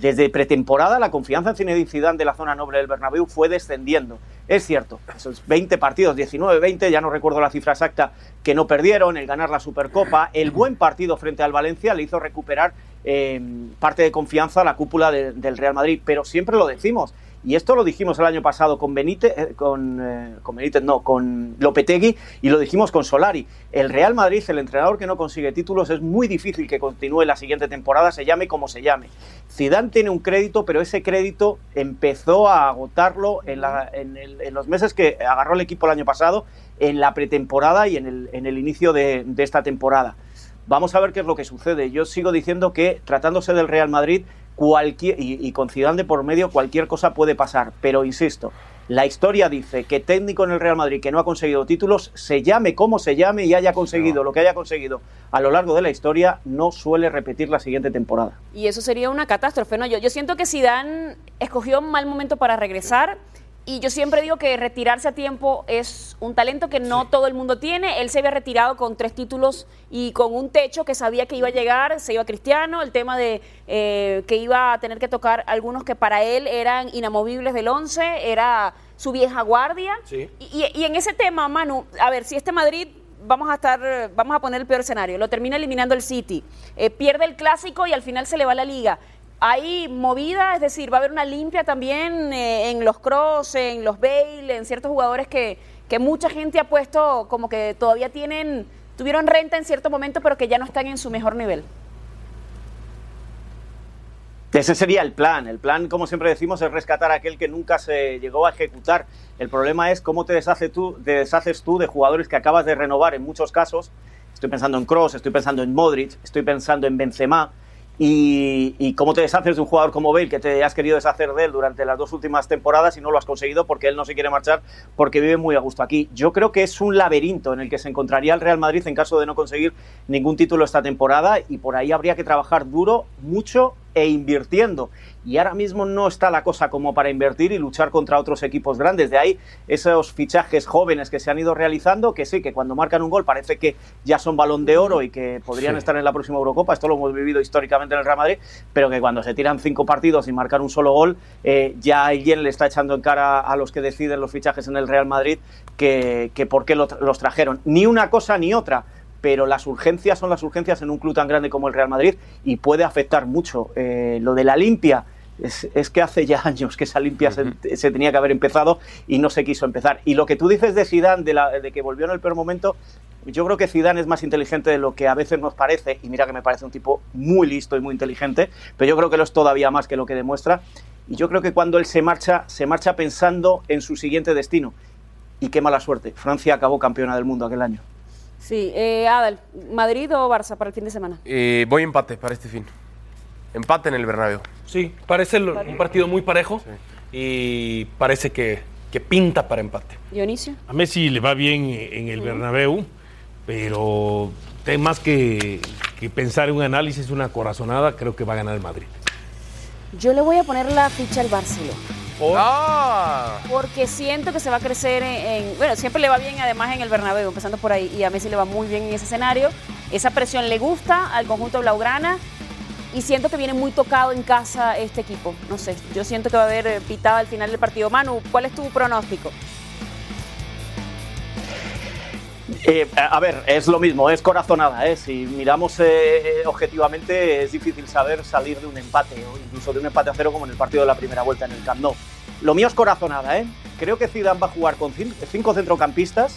desde pretemporada la confianza en Zinedine Zidane de la zona noble del Bernabéu fue descendiendo. Es cierto, esos 20 partidos, 19, 20, ya no recuerdo la cifra exacta, que no perdieron, el ganar la Supercopa, el buen partido frente al Valencia le hizo recuperar eh, parte de confianza a la cúpula de- del Real Madrid, pero siempre lo decimos. Y esto lo dijimos el año pasado con Benítez, eh, con, eh, con Benítez, no, con Lopetegui y lo dijimos con Solari. El Real Madrid, el entrenador que no consigue títulos, es muy difícil que continúe la siguiente temporada, se llame como se llame. Zidane tiene un crédito, pero ese crédito empezó a agotarlo en, la- en el- en los meses que agarró el equipo el año pasado, en la pretemporada y en el, en el inicio de, de esta temporada. Vamos a ver qué es lo que sucede. Yo sigo diciendo que tratándose del Real Madrid cualquier y, y con Zidane de por medio cualquier cosa puede pasar, pero insisto, la historia dice que técnico en el Real Madrid que no ha conseguido títulos, se llame como se llame y haya conseguido lo que haya conseguido a lo largo de la historia, no suele repetir la siguiente temporada. Y eso sería una catástrofe, ¿no? Yo, yo siento que Zidane escogió un mal momento para regresar y yo siempre digo que retirarse a tiempo es un talento que no todo el mundo tiene. Él se había retirado con tres títulos y con un techo que sabía que iba a llegar, se iba Cristiano, el tema de eh, que iba a tener que tocar algunos que para él eran inamovibles del 11, era su vieja guardia. Sí. Y, y- y en ese tema, Manu, a ver, si este Madrid vamos a estar, vamos a poner el peor escenario, lo termina eliminando el City, eh, pierde el clásico y al final se le va la liga. Hay movida, es decir, va a haber una limpia también eh, en los Cross, en los Bale, en ciertos jugadores que, que mucha gente ha puesto como que todavía tienen, tuvieron renta en cierto momento, pero que ya no están en su mejor nivel. Ese sería el plan. El plan, como siempre decimos, es rescatar a aquel que nunca se llegó a ejecutar. El problema es cómo te, deshace tú, te deshaces tú de jugadores que acabas de renovar en muchos casos. Estoy pensando en Cross, estoy pensando en Modric, estoy pensando en Benzema. Y, y cómo te deshaces de un jugador como Bale, que te has querido deshacer de él durante las dos últimas temporadas y no lo has conseguido porque él no se quiere marchar porque vive muy a gusto aquí. Yo creo que es un laberinto en el que se encontraría el Real Madrid en caso de no conseguir ningún título esta temporada y por ahí habría que trabajar duro, mucho e invirtiendo. Y ahora mismo no está la cosa como para invertir y luchar contra otros equipos grandes. De ahí esos fichajes jóvenes que se han ido realizando, que sí, que cuando marcan un gol parece que ya son balón de oro y que podrían estar en la próxima Eurocopa. Esto lo hemos vivido históricamente en el Real Madrid, pero que cuando se tiran cinco partidos y marcan un solo gol, eh, ya alguien le está echando en cara a los que deciden los fichajes en el Real Madrid que, que por qué los trajeron. Ni una cosa ni otra pero las urgencias son las urgencias en un club tan grande como el Real Madrid y puede afectar mucho. Eh, lo de la limpia es, es que hace ya años que esa limpia se, se tenía que haber empezado y no se quiso empezar. Y lo que tú dices de Zidane, de, la- de que volvió en el peor momento, yo creo que Zidane es más inteligente de lo que a veces nos parece, y mira que me parece un tipo muy listo y muy inteligente, pero yo creo que lo es todavía más que lo que demuestra. Y yo creo que cuando él se marcha, se marcha pensando en su siguiente destino. Y qué mala suerte. Francia acabó campeona del mundo aquel año. Sí, eh, Adal, ¿Madrid o Barça para el fin de semana? Eh, voy empate para este fin. Empate en el Bernabéu. Sí, parece un partido muy parejo y parece que, que pinta para empate. Dionisio. A Messi le va bien en el Bernabéu, pero hay más que, que pensar en un análisis, una corazonada, creo que va a ganar el Madrid. Yo le voy a poner la ficha al Barcelona. Porque siento que se va a crecer en, en- Bueno, siempre le va bien además en el Bernabéu, empezando por ahí. Y a Messi le va muy bien en ese escenario. Esa presión le gusta al conjunto blaugrana. Y siento que viene muy tocado en casa este equipo. No sé, yo siento que va a haber eh, pitada al final del partido. Manu, ¿cuál es tu pronóstico? Eh, a ver, es lo mismo, es corazonada. ¿eh? Si miramos eh, objetivamente, es difícil saber salir de un empate o incluso de un empate a cero como en el partido de la primera vuelta en el Camp Nou. Lo mío es corazonada. ¿eh? Creo que Zidane va a jugar con cin- cinco centrocampistas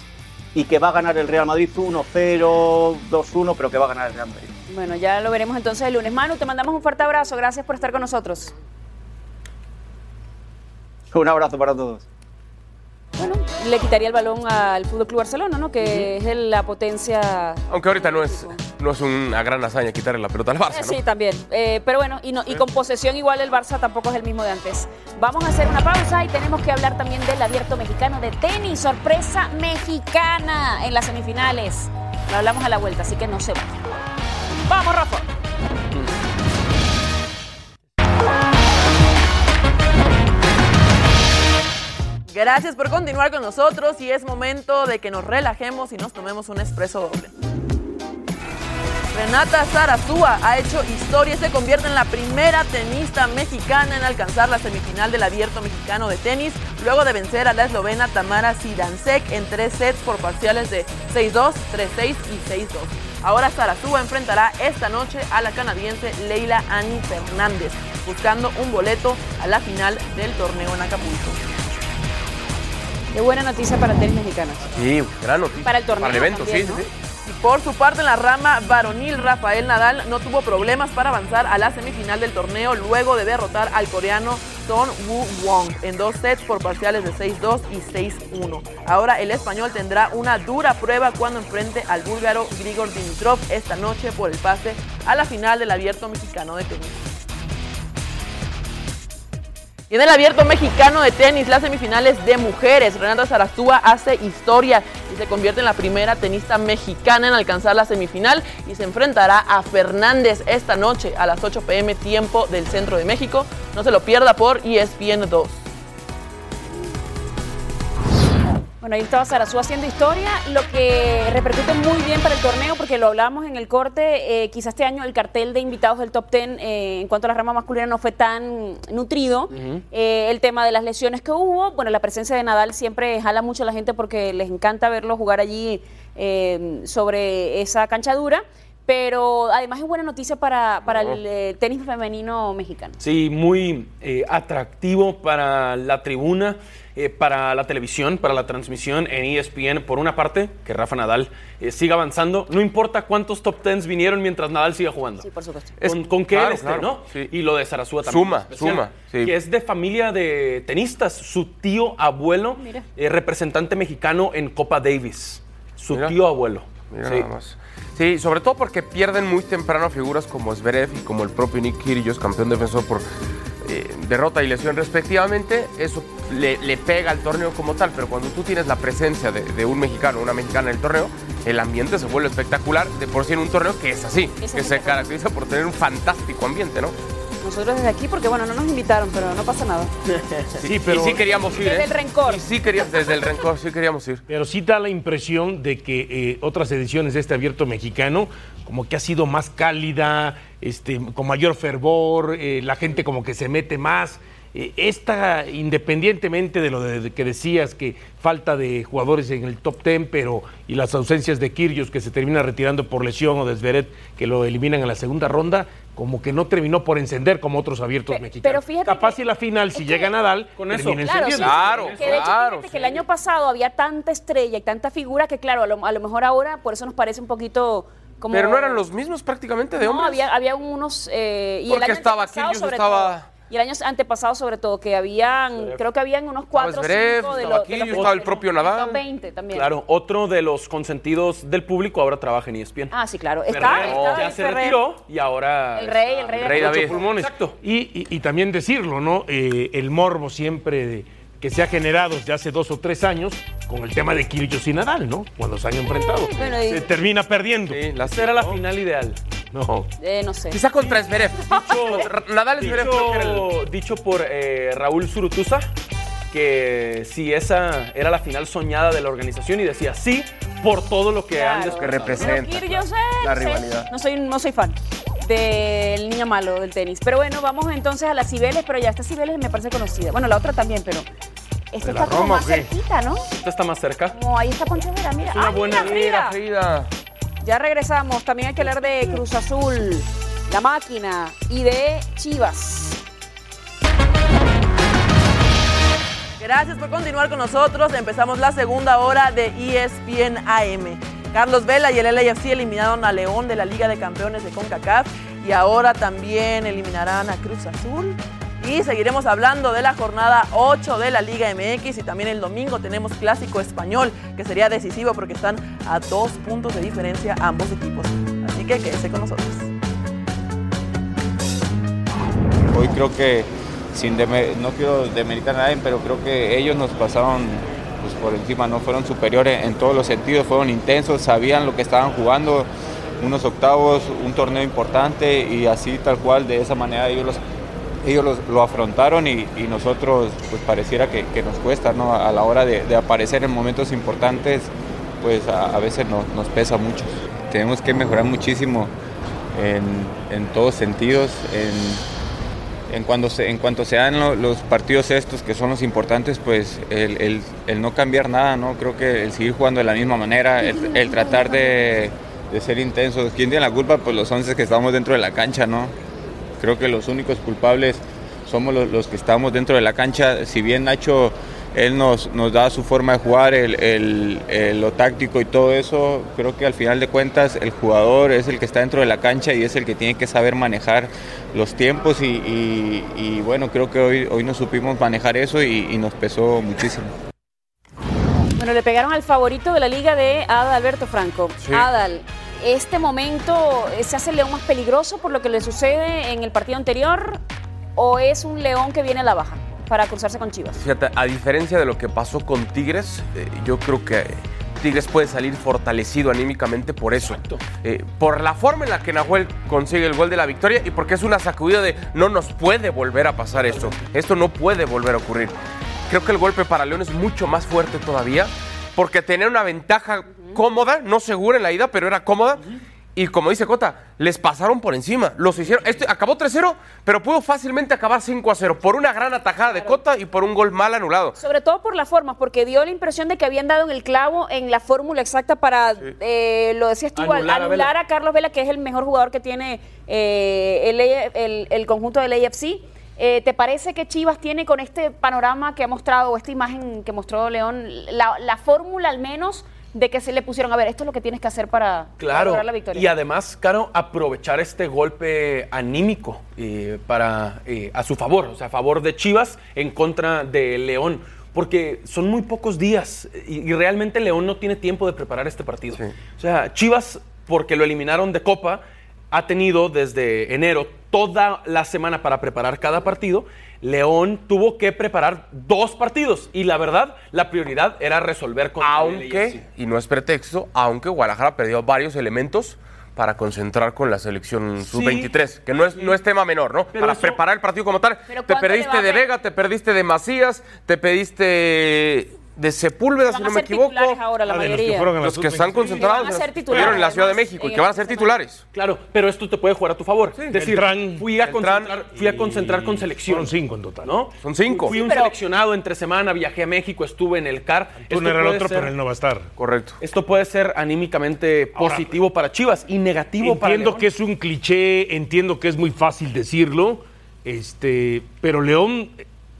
y que va a ganar el Real Madrid 1-0, 2-1, pero que va a ganar el Real Madrid. Bueno, ya lo veremos entonces el lunes. Manu, te mandamos un fuerte abrazo. Gracias por estar con nosotros. Un abrazo para todos. Le quitaría el balón al Fútbol Club Barcelona, ¿no? Que es la potencia. Aunque ahorita no es, no es una gran hazaña quitarle la pelota al Barça, Eh, ¿no? Sí, también. Eh, pero bueno, y, no- y con posesión igual el Barça tampoco es el mismo de antes. Vamos a hacer una pausa y tenemos que hablar también del abierto mexicano de tenis. Sorpresa mexicana en las semifinales. Lo hablamos a la vuelta, así que no se vayan. Vamos, Rafa. Gracias por continuar con nosotros y es momento de que nos relajemos y nos tomemos un espresso doble. Renata Zarazúa ha hecho historia y se convierte en la primera tenista mexicana en alcanzar la semifinal del Abierto Mexicano de Tenis, luego de vencer a la eslovena Tamara Sidansek en tres sets por parciales de 6-2, 3-6 y 6-2. Ahora Zarazúa enfrentará esta noche a la canadiense Leila Annie Fernández, buscando un boleto a la final del torneo en Acapulco. Qué buena noticia para tenis mexicano. Sí, gran noticia. Para el torneo Para el evento, también, sí, ¿no? sí, sí. Y por su parte, en la rama varonil, Rafael Nadal no tuvo problemas para avanzar a la semifinal del torneo luego de derrotar al coreano Son Woo Wong en dos sets por parciales de 6-2 y 6-1. Ahora el español tendrá una dura prueba cuando enfrente al búlgaro Grigor Dimitrov esta noche por el pase a la final del Abierto Mexicano de Tenis. Y en el abierto mexicano de tenis, las semifinales de mujeres, Renata Zarazúa hace historia y se convierte en la primera tenista mexicana en alcanzar la semifinal y se enfrentará a Fernández esta noche a las 8 pm tiempo del centro de México. No se lo pierda por ESPN 2. Bueno, ahí estaba Sarazú haciendo historia, lo que repercute muy bien para el torneo, porque lo hablábamos en el corte, eh, quizás este año el cartel de invitados del top 10 eh, en cuanto a la rama masculina no fue tan nutrido. Eh, el tema de las lesiones que hubo, bueno, la presencia de Nadal siempre jala mucho a la gente porque les encanta verlo jugar allí eh, sobre esa cancha dura. Pero además es buena noticia para, para el eh, tenis femenino mexicano. Sí, muy atractivo para la tribuna, eh, para la televisión, para la transmisión en ESPN. Por una parte, que Rafa Nadal eh, siga avanzando. No importa cuántos top tens vinieron mientras Nadal siga jugando. Sí, por supuesto. Con, con que claro, él esté, claro, ¿no? sí. Y lo de Sarasúa también. Suma, especial, suma, sí. Que es de familia de tenistas. Su tío abuelo, Mira. eh, representante mexicano en Copa Davis. Su Mira. tío abuelo. Mira Sí. nada más. Sí, sobre todo porque pierden muy temprano figuras como Zverev y como el propio Nick Kyrgios, campeón defensor por eh, derrota y lesión respectivamente. Eso le, le pega al torneo como tal, pero cuando tú tienes la presencia de, de un mexicano o una mexicana en el torneo, el ambiente se vuelve espectacular de por sí en un torneo que es así, Es que así, se caracteriza por tener un fantástico ambiente, ¿no? Nosotros desde aquí, porque bueno, no nos invitaron, pero no pasa nada. Sí, pero, y sí queríamos ir, Desde ¿eh? el rencor. Y sí queríamos, desde el rencor, sí queríamos ir. pero sí da la impresión de que eh, otras ediciones de este abierto mexicano, como que ha sido más cálida, este, con mayor fervor, eh, la gente como que se mete más. Eh, esta, independientemente de lo de- de que decías que falta de jugadores en el top 10, pero y las ausencias de Kirgios que se termina retirando por lesión o de Zverev que lo eliminan en la segunda ronda, como que no terminó por encender como otros abiertos Pe- mexicanos. pero fíjate Capaz que- si la final, si llega que- Nadal, con eso. termina Claro, sí. Claro, que de hecho, claro, fíjate sí. que el año pasado había tanta estrella y tanta figura que, claro, a lo, a lo mejor ahora por eso nos parece un poquito como. Pero no eran los mismos prácticamente de No, hombres. había, había unos. eh, y Porque el año estaba estaba- todo. Y el año antepasado, sobre todo, que habían, creo que habían unos cuatro o cinco de los. de los- estaba el propio los Nadal. top 20 también. Claro, otro de los consentidos del público ahora trabaja en ESPN. Ah, sí, claro. Ferrer Está, está ya se Ferrer, retiró y ahora El rey, el rey, El rey de- David. pulmones. Exacto. Y, y- y también decirlo, ¿no? Eh, el morbo siempre de- que se ha generado desde hace dos o tres años con el tema de Kyrgios y Nadal, ¿no? Cuando se han enfrentado. bueno, y- Se termina perdiendo. Sí, la era la final ideal. No. eh, no sé. Quizá contra Zverev. Nadal y Zverev Dicho, dicho por eh, Raúl Zurutuza que si esa era la final soñada de la organización y decía sí por todo lo que han Claro. descubierto. Que representa, claro, eh, la sé, rivalidad. No soy, no soy fan del niño malo del tenis. Pero bueno, vamos entonces a las Cibeles, pero ya esta Cibeles me parece conocida. Bueno, la otra también, pero esta ¿De la está como Roma más cerquita, ¿no? Esta está más cerca. Como ahí está Ponchevera, mira. Es una ¡Ah, buena mira, Frida! Frida. Ya regresamos. También hay que hablar de Cruz Azul, la máquina y de Chivas. Gracias por continuar con nosotros. Empezamos la segunda hora de ESPN AM. Carlos Vela y el LAFC eliminaron a León de la Liga de Campeones de CONCACAF y ahora también eliminarán a Cruz Azul. Y seguiremos hablando de la jornada 8 de la Liga MX y también el domingo tenemos clásico español que sería decisivo porque están a dos puntos de diferencia ambos equipos. Así que quédese con nosotros. Hoy creo que, sin no quiero demeritar a nadie, pero creo que ellos nos pasaron por encima, no fueron superiores en todos los sentidos, fueron intensos, sabían lo que estaban jugando, unos octavos, un torneo importante y así tal cual, de esa manera ellos, los- ellos los- lo afrontaron y, y nosotros pues pareciera que, nos cuesta, ¿no? A la hora de, de aparecer en momentos importantes, pues a, veces nos pesa mucho. Tenemos que mejorar muchísimo en, en todos sentidos, en, en, cuando se, en cuanto se dan lo- los partidos estos que son los importantes, pues el, el- no cambiar nada, ¿no? Creo que el seguir jugando de la misma manera, el, el tratar de, de ser intensos. ¿Quién tiene la culpa? Pues los 11 que estamos dentro de la cancha, ¿no? Creo que los únicos culpables somos los, los que estamos dentro de la cancha. Si bien Nacho, él nos, nos da su forma de jugar, el, el- el- lo táctico y todo eso, creo que al final de cuentas el jugador es el que está dentro de la cancha y es el que tiene que saber manejar los tiempos y, y- y bueno, creo que hoy, hoy no supimos manejar eso y, y nos pesó muchísimo. Bueno, le pegaron al favorito de la liga de Adal Alberto Franco. Sí. Adal, ¿este momento eh, se hace el León más peligroso por lo que le sucede en el partido anterior o es un León que viene a la baja para cruzarse con Chivas? Fíjate, a diferencia de lo que pasó con Tigres, eh, yo creo que Tigres puede salir fortalecido anímicamente por eso. Eh, por la forma en la que Nahuel consigue el gol de la victoria y porque es una sacudida de no nos puede volver a pasar esto. Esto no puede volver a ocurrir. Creo que el golpe para León es mucho más fuerte todavía porque tenía una ventaja cómoda, no segura en la ida, pero era cómoda. Y como dice Cota, les pasaron por encima. Los hicieron. Este acabó 3-0, pero pudo fácilmente acabar 5-0 por una gran atajada de Cota y por un gol mal anulado. Sobre todo por las formas, porque dio la impresión de que habían dado en el clavo en la fórmula exacta para, eh, lo decías tú, Anular a anular, Vela. a, Carlos Vela, que es el mejor jugador que tiene eh, el, el- el conjunto del AFC. Eh, ¿Te parece que Chivas tiene con este panorama que ha mostrado, o esta imagen que mostró León, la, la fórmula al menos de que se le pusieron, a ver, esto es lo que tienes que hacer para, para Claro, lograr la victoria? y además, Caro, aprovechar este golpe anímico eh, para, eh, a su favor, o sea, a favor de Chivas en contra de León, porque son muy pocos días y, y realmente León no tiene tiempo de preparar este partido. O sea, Chivas, porque lo eliminaron de Copa, ha tenido desde enero toda la semana para preparar cada partido. León tuvo que preparar dos partidos y la verdad, la prioridad era resolver con Aunque, y no es pretexto, aunque Guadalajara perdió varios elementos para concentrar con la selección sub-23, que no es, no es tema menor, ¿no? Pero para eso- preparar el partido como tal. Pero Te ¿cuánto le perdiste de Vega, te perdiste de Macías, te pediste de Sepúlveda, Van si no me equivoco. ahora la Ah, de los que fueron a la Los que están sub-23. concentrados van a ser en- en la Ciudad de México y en que van a ser titulares. Claro, pero esto te puede jugar a tu favor. es decir, Beltrán, fui a, concentrar, fui a concentrar con selección. Fueron cinco en total. ¿no? Son cinco. Fui un pero- seleccionado entre semana, viajé a México, estuve en el CAR. Tú no era el otro, ser- pero él no va a estar. Correcto. Esto puede ser anímicamente Ahora, positivo para Chivas y negativo para Entiendo que es un cliché, entiendo que es muy fácil decirlo, este, pero León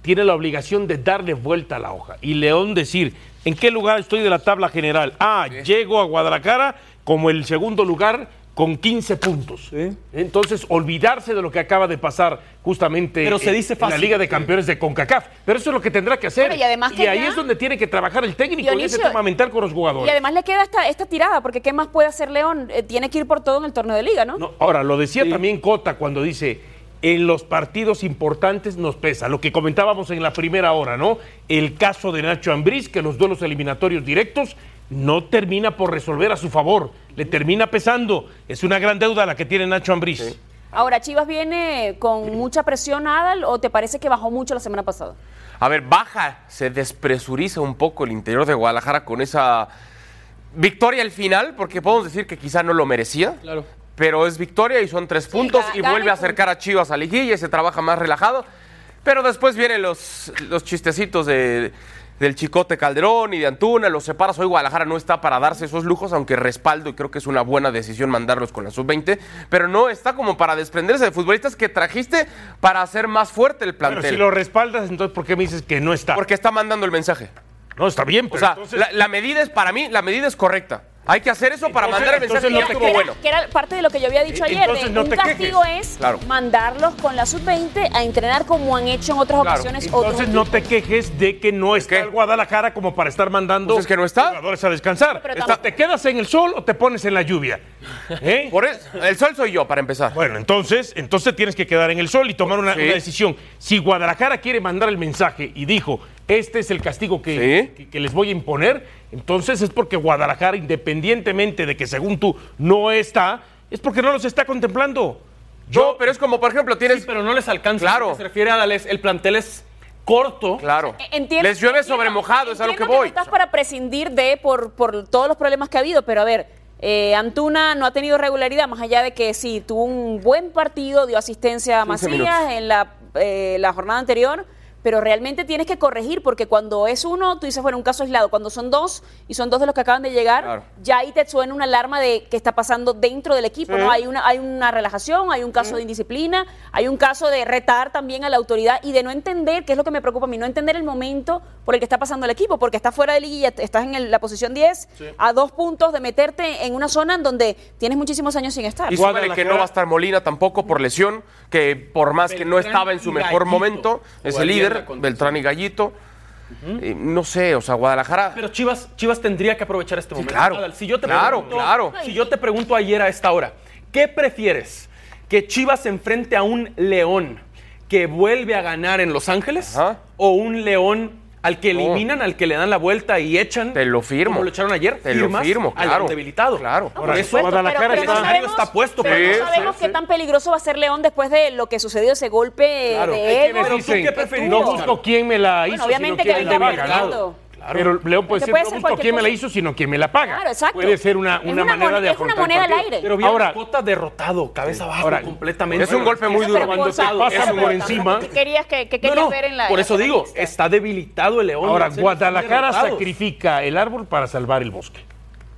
tiene la obligación de darle vuelta a la hoja. Y León decir, ¿en qué lugar estoy de la tabla general? Ah, llego a Guadalajara como el segundo lugar con 15 puntos. Entonces, olvidarse de lo que acaba de pasar justamente Pero se en- dice en la fácil. Liga de Campeones de CONCACAF. Pero eso es lo que tendrá que hacer. Y además que ahí ya- es donde tiene que trabajar el técnico en ese Dionisio, tema mental con los jugadores. Y además le queda esta, esta tirada, porque ¿qué más puede hacer León? Eh, tiene que ir por todo en el torneo de liga, ¿no? No, ahora, lo decía también Cota cuando dice, en los partidos importantes nos pesa. Lo que comentábamos en la primera hora, ¿no? El caso de Nacho Ambriz, que los duelos eliminatorios directos no termina por resolver a su favor. Le termina pesando. Es una gran deuda la que tiene Nacho Ambriz. Ahora, ¿Chivas viene con mucha presión, Adal, o te parece que bajó mucho la semana pasada? A ver, baja, se despresuriza un poco el interior de Guadalajara con esa victoria al final, porque podemos decir que quizá no lo merecía. Claro. Pero es victoria y son tres puntos y vuelve a acercar a Chivas a liguilla y se trabaja más relajado. Pero después vienen los, los chistecitos de, del Chicote Calderón y de Antuna, los separas. Hoy Guadalajara no está para darse esos lujos, aunque respaldo y creo que es una buena decisión mandarlos con la sub-20, pero no está como para desprenderse de futbolistas que trajiste para hacer más fuerte el Pero plantel. si lo respaldas, entonces ¿por qué me dices que no está? Porque está mandando el mensaje. no, está bien, O pero sea, entonces- la, la medida es, para mí, la medida es correcta. Hay que hacer eso para Entonces- mandar el mensaje entonces que no estuvo te- bueno. Que era parte de lo que yo había dicho ayer. entonces de no un castigo quejes. es Claro. mandarlos con la sub-20 a entrenar como han hecho en otras Claro. ocasiones otros Entonces no te quejes de que no está qué? el Guadalajara como para estar mandando Pues es que no está. jugadores a descansar. Pero Está- ¿Te quedas en el sol o te pones en la lluvia? ¿Eh? Por eso, el sol soy yo, para empezar. Bueno, entonces, entonces tienes que quedar en el sol y tomar una, Sí. una decisión. Si Guadalajara quiere mandar el mensaje y dijo, este es el castigo que, Sí. que- que les voy a imponer, entonces es porque Guadalajara, independientemente de que según tú no está, es porque no los está contemplando. Yo, pero es como, por ejemplo, tienes. Sí, pero no les alcanza. Claro. ¿A qué Se refiere a Dales, el plantel es corto. Claro. E- Entiendo- Les llueve sobre mojado, es a lo que entiendo voy. no estás para prescindir de por, por todos los problemas que ha habido, pero a ver, eh, Antuna no ha tenido regularidad, más allá de que sí, tuvo un buen partido, dio asistencia a 15 Macías minutos. en la, eh, la jornada anterior. Pero realmente tienes que corregir, porque cuando es uno, tú dices, bueno, un caso aislado. Cuando son dos, y son dos de los que acaban de llegar, Claro. ya ahí te suena una alarma de qué está pasando dentro del equipo. ¿no? Hay, una, hay una relajación, hay un caso de indisciplina, hay un caso de retar también a la autoridad y de no entender, que es lo que me preocupa a mí, no entender el momento por el que está pasando el equipo, porque estás fuera de liguilla, estás en el- la posición 10, a dos puntos de meterte en una zona en donde tienes muchísimos años sin estar. Y súmale que no va a estar Molina tampoco por lesión, que por más que no estaba en su mejor Gallito momento, es el líder, Beltrán y Gallito. Eh, no sé, o sea, Guadalajara. Pero Chivas, Chivas tendría que aprovechar este momento. claro. Adal, si yo te Claro, pregunto, claro. Si yo te pregunto ayer a esta hora, ¿qué prefieres? ¿Que Chivas se enfrente a un León que vuelve a ganar en Los Ángeles? Ajá. ¿O un León al que No. eliminan, al que le dan la vuelta y echan? Te lo firmo. Como lo echaron ayer. Te lo firmo, al claro. León debilitado. Claro. Por eso Guadalajara está- puesto. Pero no sí, sabemos qué sí. tan peligroso va a ser León después de lo que sucedió, ese golpe Claro. de ego. ¿Quiénes Pero tú qué preferirías, No busco quién me la hizo, Bueno, obviamente sino que quién me la Pero León puede puede no ser busco cualquier quién me la hizo, sino quién me la paga. Claro, exacto. Puede ser una, una una manera de es una afrontar moneda al aire. Pero bien, Ahora, Cota derrotado, cabeza abajo, Ahora, completamente. es un golpe muy duro. Cuando te pasan por encima, ¿Qué querías, que, qué No, querías no, ver en la por eso la digo, lista? está debilitado el León. Ahora, Guadalajara sacrifica el árbol para salvar el bosque,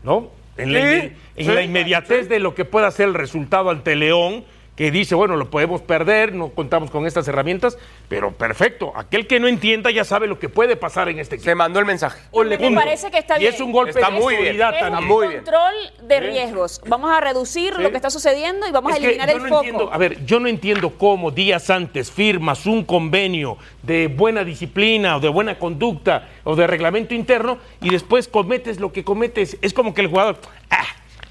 ¿no? En, la, Sí, inme- en sí. la inmediatez de lo que pueda ser el resultado ante León, que dice, bueno, lo podemos perder, no contamos con estas herramientas, pero perfecto. Aquel que no entienda ya sabe lo que puede pasar en este equipo. Se mandó el mensaje. O le Me parece que está y bien. es un golpe Está de muy bien. Está muy bien. control de riesgos. Vamos a reducir lo que está sucediendo y vamos a Es eliminar el no foco. entiendo, a ver, yo no entiendo cómo días antes firmas un convenio de buena disciplina o de buena conducta o de reglamento interno y después cometes lo que cometes. Es como que el jugador. ah,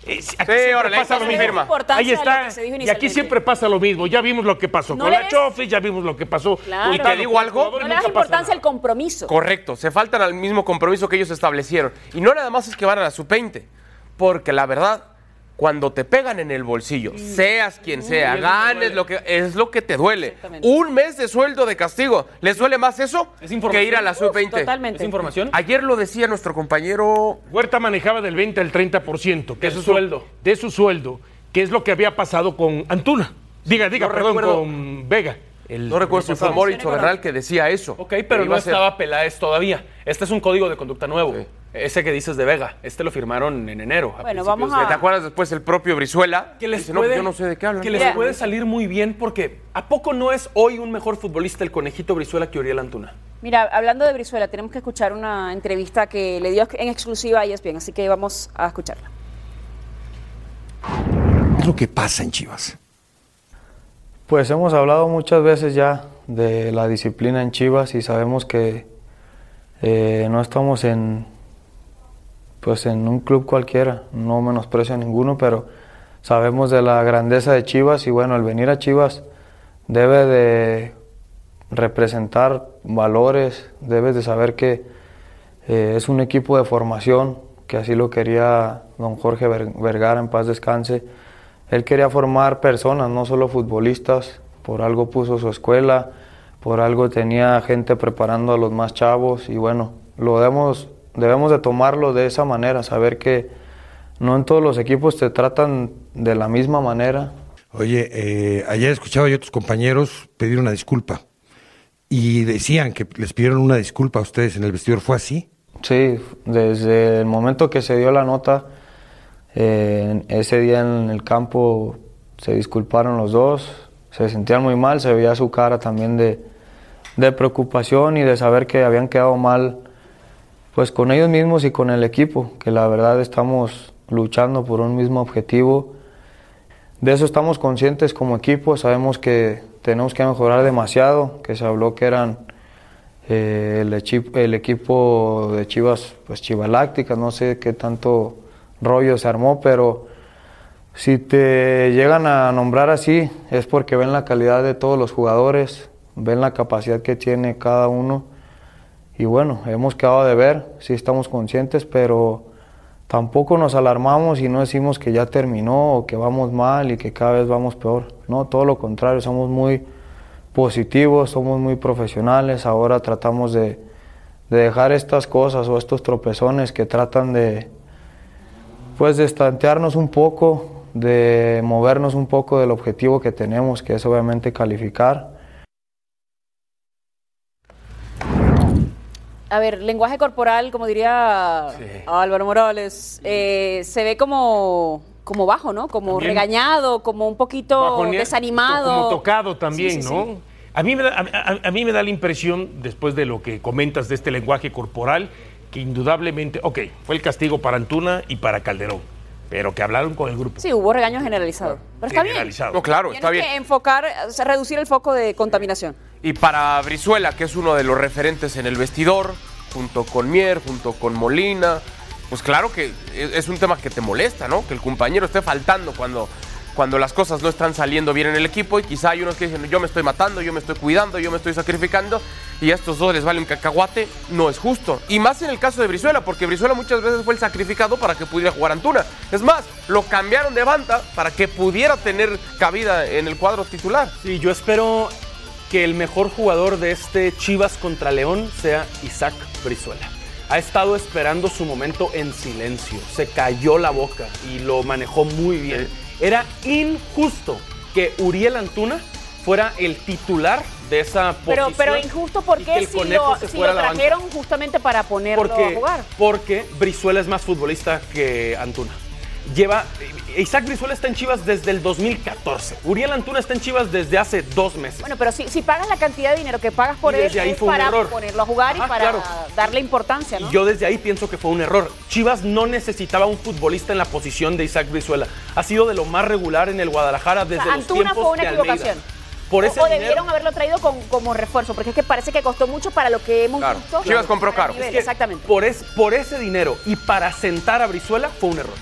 Sí, siempre órale, pasa lo mismo. Ahí está. Y aquí siempre pasa lo mismo. Ya vimos lo que pasó No con le la Chofis, ya vimos lo que pasó. Claro. Y te digo algo, No le das importancia al compromiso. Correcto, se faltan al mismo compromiso que ellos establecieron. Y no nada más es que van a la sub-20, porque la verdad, cuando te pegan en el bolsillo, seas quien sea, ganes lo que es lo que te duele. Un mes de sueldo de castigo. ¿Les duele más eso Es información. que ir a la sub-20? totalmente. ¿Es información? Ayer lo decía nuestro compañero Huerta manejaba del 20 al 30%. Que De su sueldo. De su sueldo, que es lo que había pasado con Antuna. Diga, diga, no perdón, recuerdo- con Vega. El- no recuerdo si fue Moritz o Bernal que decía eso. Ok, pero no estaba Peláez todavía. Este es un código de conducta nuevo. Sí. Ese que dices de Vega. Este lo firmaron en enero. a Bueno, vamos a- ¿Te acuerdas después el propio Brizuela? que les Dice, no, puede, yo no sé de qué hablan. Que les puede salir muy bien porque ¿a poco no es hoy un mejor futbolista el conejito Brizuela que Uriel Antuna? Mira, hablando de Brizuela, tenemos que escuchar una entrevista que le dio en exclusiva a ESPN, así que vamos a escucharla. ¿Qué es lo que pasa en Chivas? Pues hemos hablado muchas veces ya de la disciplina en Chivas y sabemos que eh, no estamos en pues en un club cualquiera, no menosprecio a ninguno, pero sabemos de la grandeza de Chivas y bueno, el venir a Chivas debe de representar valores, debes de saber que eh, es un equipo de formación, que así lo quería don Jorge Ver- Vergara, en paz descanse. Él quería formar personas, no solo futbolistas, por algo puso su escuela, por algo tenía gente preparando a los más chavos y bueno, lo debemos, debemos de tomarlo de esa manera, saber que no en todos los equipos te tratan de la misma manera, Oye, eh, ayer escuchaba yo a tus compañeros pedir una disculpa y decían que les pidieron una disculpa a ustedes en el vestidor. ¿Fue así? Sí, desde el momento que se dio la nota, eh, ese día en el campo se disculparon los dos, se sentían muy mal, se veía su cara también de, de preocupación y de saber que habían quedado mal pues con ellos mismos y con el equipo, que la verdad estamos luchando por un mismo objetivo. De eso estamos conscientes como equipo, sabemos que tenemos que mejorar demasiado, que se habló que eran eh, el, echi- el equipo de Chivas, pues Chivalácticas, no sé qué tanto rollo se armó, pero si te llegan a nombrar así es porque ven la calidad de todos los jugadores, ven la capacidad que tiene cada uno y bueno, hemos quedado de ver, sí estamos conscientes, pero tampoco nos alarmamos y no decimos que ya terminó o que vamos mal y que cada vez vamos peor. No, todo lo contrario, somos muy positivos, somos muy profesionales, ahora tratamos de, de dejar estas cosas o estos tropezones que tratan de pues de estantearnos un poco, de movernos un poco del objetivo que tenemos, que es obviamente calificar. A ver, lenguaje corporal, como diría Álvaro Morales, eh, se ve como, como bajo, ¿no? Como También regañado, como un poquito Bajonea- desanimado. Como tocado también, Sí, sí, ¿no? sí. A, mí me da, a, a- a mí me da la impresión, después de lo que comentas de este lenguaje corporal, que indudablemente, ok, fue el castigo para Antuna y para Calderón, pero que hablaron con el grupo. Sí, hubo regaño generalizado. Pero está bien. generalizado. No, claro, Tienes está bien. que enfocar, o sea, reducir el foco de contaminación. Y para Brizuela, que es uno de los referentes en el vestidor, junto con Mier, junto con Molina, pues claro que es es un tema que te molesta, ¿no? Que el compañero esté faltando cuando, cuando las cosas no están saliendo bien en el equipo y quizá hay unos que dicen, yo me estoy matando, yo me estoy cuidando, yo me estoy sacrificando y a estos dos les vale un cacahuate, no es justo. Y más en el caso de Brizuela, porque Brizuela muchas veces fue el sacrificado para que pudiera jugar Antuna. Es más, lo cambiaron de banda para que pudiera tener cabida en el cuadro titular. Sí, yo espero que el mejor jugador de este Chivas contra León sea Isaac Brizuela. Ha estado esperando su momento en silencio, se cayó la boca y lo manejó muy bien. Era injusto que Uriel Antuna fuera el titular de esa Pero, posición. pero injusto porque si conejo lo, se si fuera lo trajeron justamente para ponerlo a jugar. porque Brizuela es más futbolista que Antuna. Lleva. Isaac Brizuela está en Chivas desde el 2014. Uriel Antuna está en Chivas desde hace dos meses. Bueno, pero si, si pagas la cantidad de dinero que pagas por Y él, desde ahí es fue un para error. ponerlo a jugar y Ajá, para claro. darle importancia, ¿no? Y yo desde ahí pienso que fue un error. Chivas no necesitaba un futbolista en la posición de Isaac Brizuela. Ha sido de lo más regular en el Guadalajara desde O sea, los Antuna tiempos fue una de equivocación. Por O- ese o, dinero- debieron haberlo traído con- como refuerzo, porque es que parece que costó mucho para lo que hemos Claro. visto. Chivas compró caro. nivel, Es que Exactamente. Por, es- por ese dinero y para sentar a Brizuela fue un error.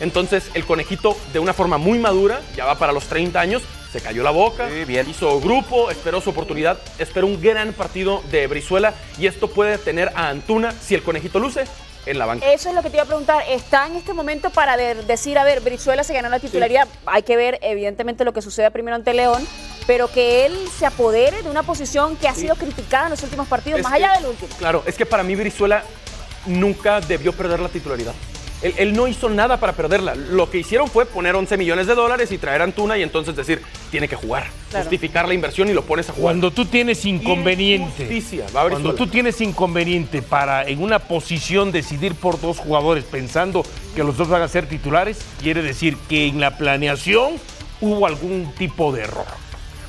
Entonces el conejito de una forma muy madura, ya va para los 30 años, se cayó la boca, Sí, bien. hizo grupo, esperó su oportunidad, esperó un gran partido de Brizuela y esto puede tener a Antuna, si el conejito luce, en la banca. Eso es lo que te iba a preguntar. ¿Está en este momento para de- decir, a ver, Brizuela se ganó la titularidad? Hay que ver, evidentemente, lo que suceda primero ante León, pero que él se apodere de una posición que ha sido criticada en los últimos partidos, Es más que- allá del último. Claro, es que para mí Brizuela nunca debió perder la titularidad. Él, él no hizo nada para perderla. Lo que hicieron fue poner 11 millones de dólares y traer a Antuna y entonces decir, tiene que jugar. Claro. Justificar la inversión y lo pones a jugar. Cuando tú tienes inconveniente, cuando tú tienes inconveniente para en una posición decidir por dos jugadores pensando que los dos van a ser titulares, quiere decir que en la planeación hubo algún tipo de error.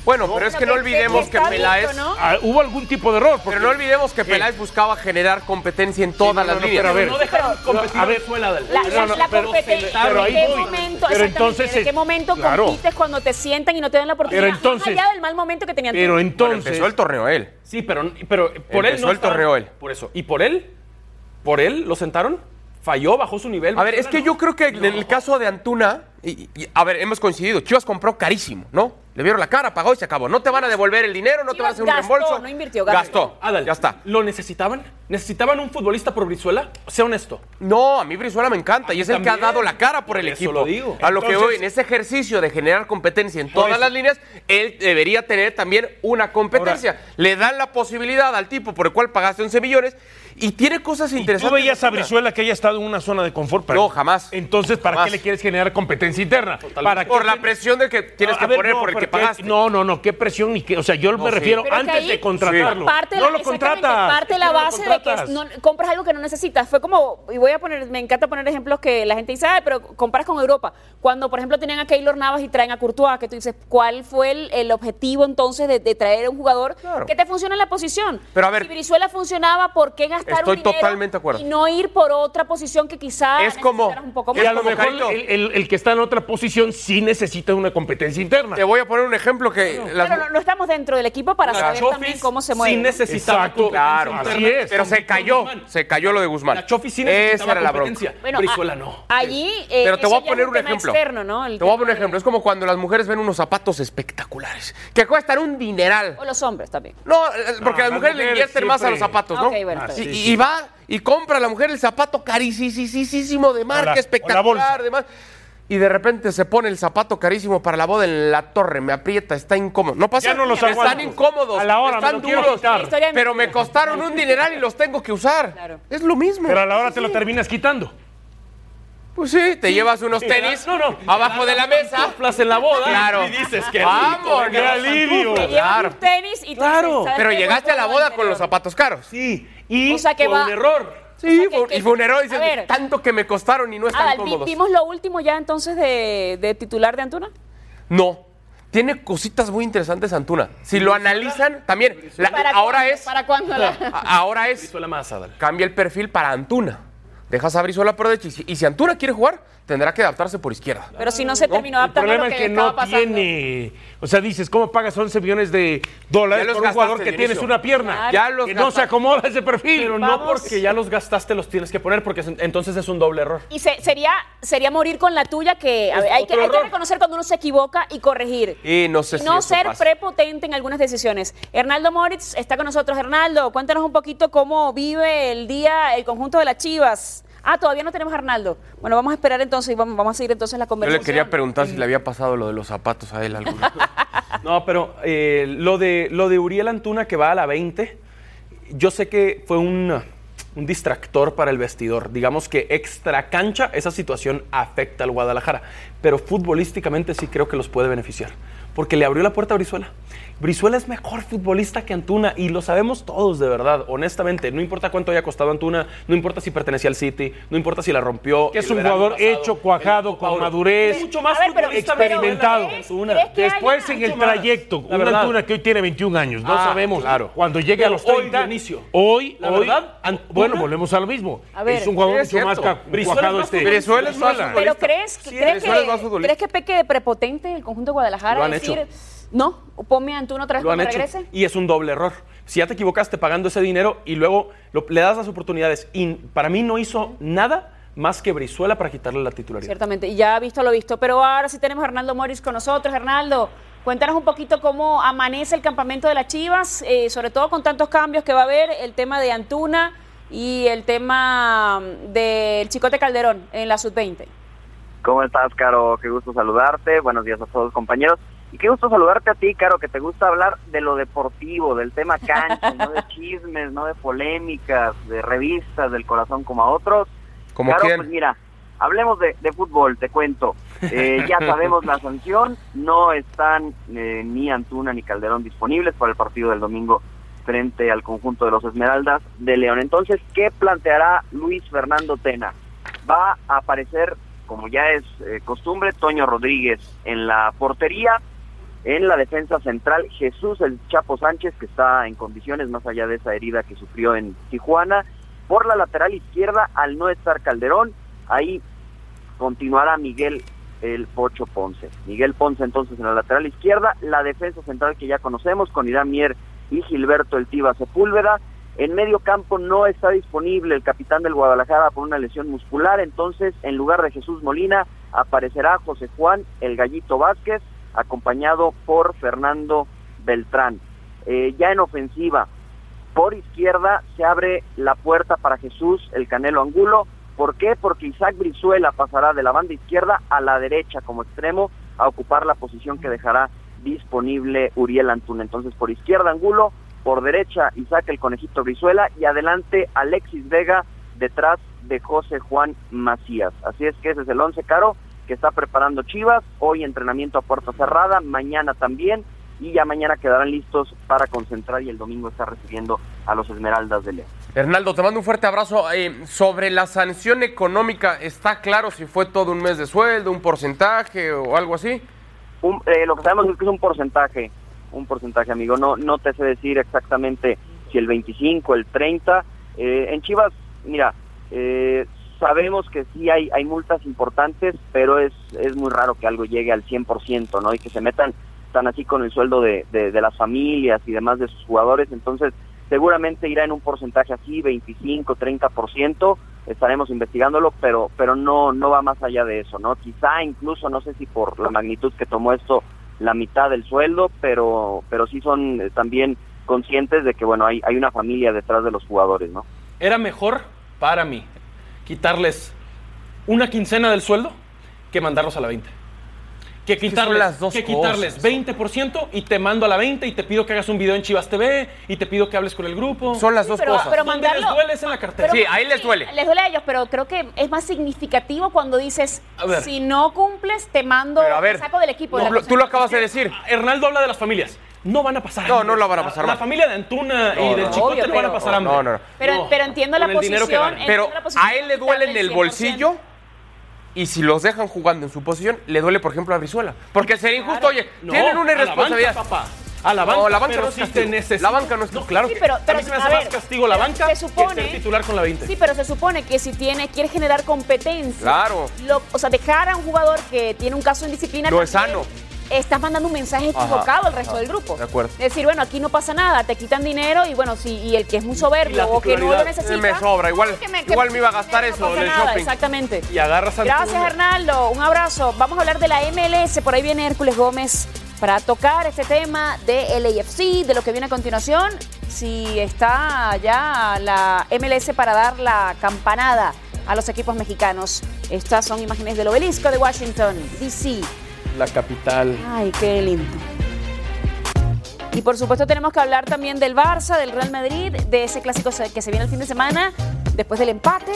Bueno, pero es que no olvidemos que Peláez. Ah, hubo algún tipo de error. Pero no olvidemos que. Peláez buscaba generar competencia en todas las líneas. pero a ver, no dejaron competir a ver, Brizuela. Adal. La, la- pero- competencia, pero ¿en ahí qué voy. momento, Pero entonces ¿en qué momento claro. compites cuando te sientan y no te dan la oportunidad? Pero entonces- más allá del mal momento que tenían Pero entonces. Bueno, empezó el torneo él. Sí, pero, pero por él Empezó no el torneo él. Por eso. ¿Y por él? ¿Por él lo sentaron? ¿Falló? ¿Bajó su nivel? A ver, es que yo creo que en el caso de Antuna, y, y- a ver, hemos coincidido, Chivas compró carísimo, ¿no? Le vieron la cara, pagó y se acabó. No te van a devolver el dinero, no te van a hacer un gastó, reembolso. no invirtió, gastó. Adal, ya está. ¿Lo necesitaban? ¿Necesitaban un futbolista por Brizuela? Sea honesto. No, a mí Brizuela me encanta y es el que ha dado la cara por el eso equipo. lo digo. A lo que voy, en ese ejercicio de generar competencia en todas las líneas, él debería tener también una competencia. Le dan la posibilidad al tipo por el cual pagaste 11 millones y tiene cosas ¿Y interesantes. tú veías a. Brizuela que haya estado en una zona de confort? No, jamás. Entonces, ¿para Jamás. qué le quieres generar competencia interna? ¿Para Por qué la presión de que tienes A que ver, poner no, por el que pagaste. No, no, no, qué presión ni qué. O sea, yo me sí. refiero Pero antes de contratarlo. Parte no la- lo contratas. Parte la base de que no- compras algo que no necesitas. Fue como, y voy a poner, me encanta poner ejemplos que la gente dice, "Ay, pero comparas con Europa. Cuando, por ejemplo, tenían a Keylor Navas y traen a Courtois, que tú dices, ¿cuál fue el, el objetivo entonces de, de traer a un jugador Claro. que te funcione en la posición? Pero a ver- si Brizuela funcionaba, ¿por qué gastar Estoy un dinero totalmente de acuerdo. y no ir por otra posición que quizá Es como- un poco Y más? a lo mejor el, el- el que está en otra posición sí necesita una competencia interna. Te voy a poner un ejemplo que... las- Pero no, no estamos dentro del equipo para saber también cómo se mueve. Sí ¿no? necesitaba Exacto. competencia Claro, interna. así es. Pero se cayó, se cayó lo de Guzmán. La Chofi sí Esa necesitaba era la bronca. competencia. Bueno, Brizuela no. Allí. eh, Pero te voy a poner un ejemplo. externo, ¿no? Te voy a poner un ejemplo. Es como cuando las mujeres ven unos zapatos espectaculares, que cuestan un dineral. O los hombres también. No, eh, porque No, las las mujeres le invierten más a los zapatos, ¿no? Y, va y compra la mujer el zapato carísimo de marca la- espectacular, además. Y de repente se pone el zapato carísimo para la boda en la torre, me aprieta, está incómodo. No pasa Ya no los Están incómodos, A la hora están duros, pero me costaron un dineral y los tengo que usar. Claro. Es lo mismo. Pero a la hora te lo terminas quitando. Pues sí, te llevas unos tenis No, no. abajo de la mesa. En la boda Claro. y dices que Vamos, ¡Qué alivio! Te llevas Claro. un tenis y tú Claro. dices, ¿sabes Pero llegaste a la boda con los zapatos caros. Sí, y O sea que fue va- un error. Sí, O sea, que- fue- que- y fue un error. Dices, ver. tanto que me costaron y no están vi- cómodos. ¿vimos lo último ya entonces de, de titular de Antuna? No. Tiene cositas muy interesantes Antuna. Si lo analizan, también. la- ¿Para ahora cuándo? es. ¿Para cuándo? la- Ahora es. Brizuela más, Adal. Cambia el perfil para Antuna. Dejas a Brizuela por derecha. Y si, y si Antuna quiere jugar, tendrá que adaptarse por izquierda. Pero si no se terminó El adaptando a problema lo es que, no pasando. tiene. O sea, dices, ¿cómo pagas 11 millones de dólares por un jugador que tienes una pierna? Claro. Ya los que no se acomoda ese perfil. Pero no porque ya los gastaste los tienes que poner, porque es- entonces es un doble error. Y se- sería, sería morir con la tuya que, a Es ver, hay, que hay reconocer cuando uno se equivoca y corregir. Y no sé Y si no eso ser pasa. prepotente en algunas decisiones. Hernaldo Moritz está con nosotros. Hernaldo, cuéntanos un poquito cómo vive el día el conjunto de las Chivas. Ah, todavía no tenemos a Arnaldo. Bueno, vamos a esperar entonces y vamos, vamos a seguir entonces la Yo conversación. le quería preguntar si le había pasado lo de los zapatos a él alguna vez. No, pero eh, lo, de, lo de Uriel Antuna que va a la 20, yo sé que fue un, un distractor para el vestidor. Digamos que extra cancha esa situación afecta al Guadalajara, pero futbolísticamente sí creo que los puede beneficiar, porque le abrió la puerta a Brizuela. Brizuela es mejor futbolista que Antuna y lo sabemos todos de verdad, honestamente. No importa cuánto haya costado Antuna, no importa si pertenecía al City, no importa si la rompió. Que es un jugador pasado, hecho, cuajuado, el con madurez. Es mucho más ver, pero- experimentado. ¿crees- Antuna. crees que Después en el trayecto, La una verdad. Antuna que hoy tiene 21 años, no Ah, sabemos claro. cuando llegue a los Pero hoy, 30. Dionisio, hoy, la hoy, verdad, Antuna- bueno, volvemos a lo mismo. A ver. es un jugador es mucho más cuajado es este. Brizuela es más Brizuela. Pero crees, Sí, ¿crees, Brizuela es más que, futbolista. ¿crees que peque de prepotente el conjunto de Guadalajara? Lo han decir, hecho. No, ponme a Antuna otra vez Lo han cuando hecho. regrese. Y es un doble error. Si ya te equivocaste pagando ese dinero y luego lo- le das las oportunidades, y para mí no hizo nada más que Brizuela para quitarle la titularidad. Ciertamente, y ya visto lo visto. Pero ahora sí tenemos a Hernaldo Morris con nosotros. Hernaldo, cuéntanos un poquito cómo amanece el campamento de las Chivas, eh, sobre todo con tantos cambios que va a haber, el tema de Antuna y el tema del Chicote Calderón en la sub-20. ¿Cómo estás, Caro? Qué gusto saludarte. Buenos días a todos, compañeros. Y qué gusto saludarte a ti, Caro, que te gusta hablar de lo deportivo, del tema cancha, no de chismes, no de polémicas, de revistas del corazón como a otros. ¿Como Caro, quién? pues mira, hablemos de, de fútbol, te cuento. Eh, ya sabemos la sanción, no están eh, ni Antuna ni Calderón disponibles para el partido del domingo frente al conjunto de los Esmeraldas de León. Entonces, ¿qué planteará Luis Fernando Tena? Va a aparecer, como ya es eh, costumbre, Toño Rodríguez en la portería, en la defensa central, Jesús el Chapo Sánchez, que está en condiciones más allá de esa herida que sufrió en Tijuana. Por la lateral izquierda, al no estar Calderón, ahí continuará Miguel el Pocho Ponce. Miguel Ponce entonces en la lateral izquierda, la defensa central que ya conocemos con Irán Mier y Gilberto El Tiva Sepúlveda. En medio campo no está disponible el capitán del Guadalajara por una lesión muscular, entonces en lugar de Jesús Molina aparecerá José Juan El Gallito Vázquez, acompañado por Fernando Beltrán. Eh, ya en ofensiva, por izquierda se abre la puerta para Jesús El Canelo Angulo. ¿Por qué? Porque Isaac Brizuela pasará de la banda izquierda a la derecha como extremo a ocupar la posición que dejará disponible Uriel Antuna. Entonces por izquierda Angulo, por derecha Isaac el Conejito Brizuela y adelante Alexis Vega detrás de José Juan Macías. Así es que ese es el once caro que está preparando Chivas. Hoy entrenamiento a puerta cerrada, mañana también y ya mañana quedarán listos para concentrar y el domingo está recibiendo a los Esmeraldas de León. Hernaldo, te mando un fuerte abrazo. Eh, sobre la sanción económica, ¿está claro si fue todo un mes de sueldo, un porcentaje o algo así? Un- eh, lo que sabemos es que es un porcentaje, un porcentaje, amigo. No, no te sé decir exactamente si el 25, el 30. Eh, en Chivas, mira, eh, sabemos que sí hay, hay multas importantes, pero es, es muy raro que algo llegue al 100%, ¿no? Y que se metan tan así con el sueldo de, de, de las familias y demás de sus jugadores. Entonces, seguramente irá en un porcentaje así, 25, 30%. Estaremos investigándolo, pero pero no no va más allá de eso, ¿no? Quizá incluso no sé si por la magnitud que tomó esto la mitad del sueldo, pero pero sí son eh, también conscientes de que bueno, hay hay una familia detrás de los jugadores, ¿no? Era mejor para mí quitarles una quincena del sueldo que mandarlos a la 20. Que quitarles, las dos que quitarles cosas. 20% y te mando a la 20 y te pido que hagas un video en Chivas TV y te pido que hables con el grupo. Son las dos pero- cosas. pero ¿Dónde mandarlo- les duele es en la cartera. Sí, ahí les duele. Les duele a ellos, pero creo que es más significativo cuando dices, si no cumples, te mando, Pero a ver, te saco del equipo. de No, la lo- tú lo acabas de decir. Hernaldo habla de las familias. No van a pasar No, no la van a pasar La mal. familia de Antuna y No, del no. Chicote Obvio, no van a pero- pasar hambre. No, no, no. Pero, No, pero entiendo la con el dinero que posición. ganan. Pero entiendo la posición a él le duele en el 100%. bolsillo y si los dejan jugando en su posición, le duele, por ejemplo, a Brizuela. Porque sería injusto, oye, No, tienen una a la irresponsabilidad. banca, papá. A la banca, No, la banca pero no es si castigo. te necesitas- La banca no es claro Sí, que pero- a pero, mí se me a hace más ver, castigo la pero banca se supone- que ser titular con la 20. Sí, pero se supone que si tiene, quiere generar competencia. Claro. lo- o sea, dejar a un jugador que tiene un caso de indisciplina. No es también, sano. Estás mandando un mensaje Ajá, equivocado al resto del grupo. de acuerdo. Es decir, bueno, aquí no pasa nada, te quitan dinero y bueno, sí, y el que es muy soberbio o que no lo necesita. me sobra, igual- que me- que igual me iba a gastar eso en el nada, shopping. Exactamente. Y agarras a Gracias. Hernaldo. Un abrazo. Vamos a hablar de la MLS. Por ahí viene Hércules Gómez para tocar este tema de LAFC, de lo que viene a continuación. Si está ya la MLS para dar la campanada a los equipos mexicanos. Estas son imágenes del obelisco de Washington, D.C. La capital. Ay, qué lindo. Y por supuesto tenemos que hablar también del Barça, del Real Madrid, de ese clásico que se viene el fin de semana, después del empate,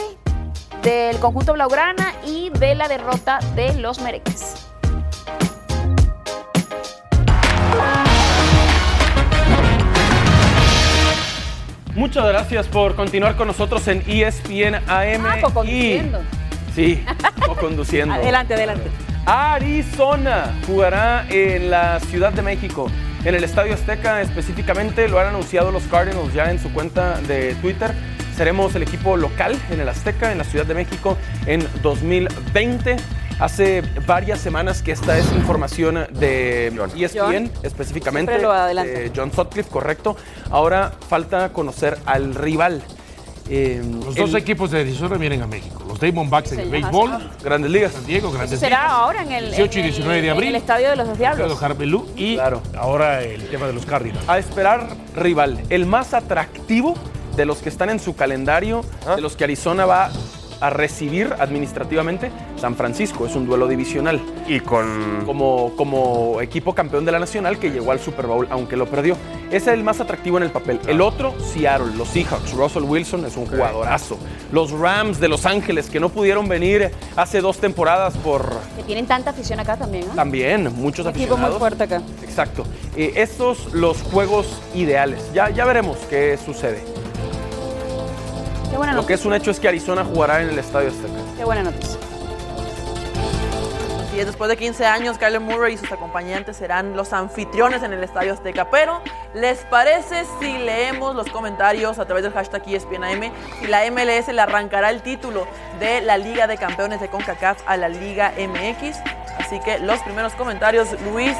del conjunto Blaugrana y de la derrota de los Mereques. Muchas gracias por continuar con nosotros en ESPN AM. Ah, y- Sí, co-conduciendo. Adelante, adelante. Arizona jugará en la Ciudad de México, en el Estadio Azteca específicamente, lo han anunciado los Cardinals ya en su cuenta de Twitter. Seremos el equipo local en el Azteca, en la Ciudad de México, en 2020. Hace varias semanas que esta es información de ESPN, específicamente Siempre lo adelanta. de John Sutcliffe, correcto. Ahora falta conocer al rival. Eh, Los dos el- equipos de Arizona vienen a México. Los Diamondbacks en el béisbol, ajá, Grandes ligas. San Diego, Grandes Será Ligas, ahora en el, 18 y en el- 19 de abril. en el estadio de los diablos. Jarbelú y Claro. ahora el tema de los Cardinals. A esperar rival. El más atractivo de los que están en su calendario, de los que Arizona va a recibir administrativamente San Francisco. Es un duelo divisional. Y con. Como, como equipo campeón de la Nacional que llegó al Super Bowl, aunque lo perdió. Ese es el más atractivo en el papel. El otro, Seattle, los Seahawks. Russell Wilson es un jugadorazo. Los Rams de Los Ángeles, que no pudieron venir hace dos temporadas por. Que tienen tanta afición acá también, ¿no? También, muchos Un equipo aficionados. muy fuerte acá. Exacto. Eh, estos los juegos ideales. Ya, ya veremos qué sucede. Qué buena Lo que es un hecho es que Arizona jugará en el Estadio Azteca. Qué buena noticia. Así es, después de 15 años, Kyler Murray y sus acompañantes serán los anfitriones en el Estadio Azteca. Pero, ¿les parece si leemos los comentarios a través del hashtag ESPNAM? Si la MLS le arrancará el título de la Liga de Campeones de CONCACAF a la Liga MX. Así que los primeros comentarios, Luis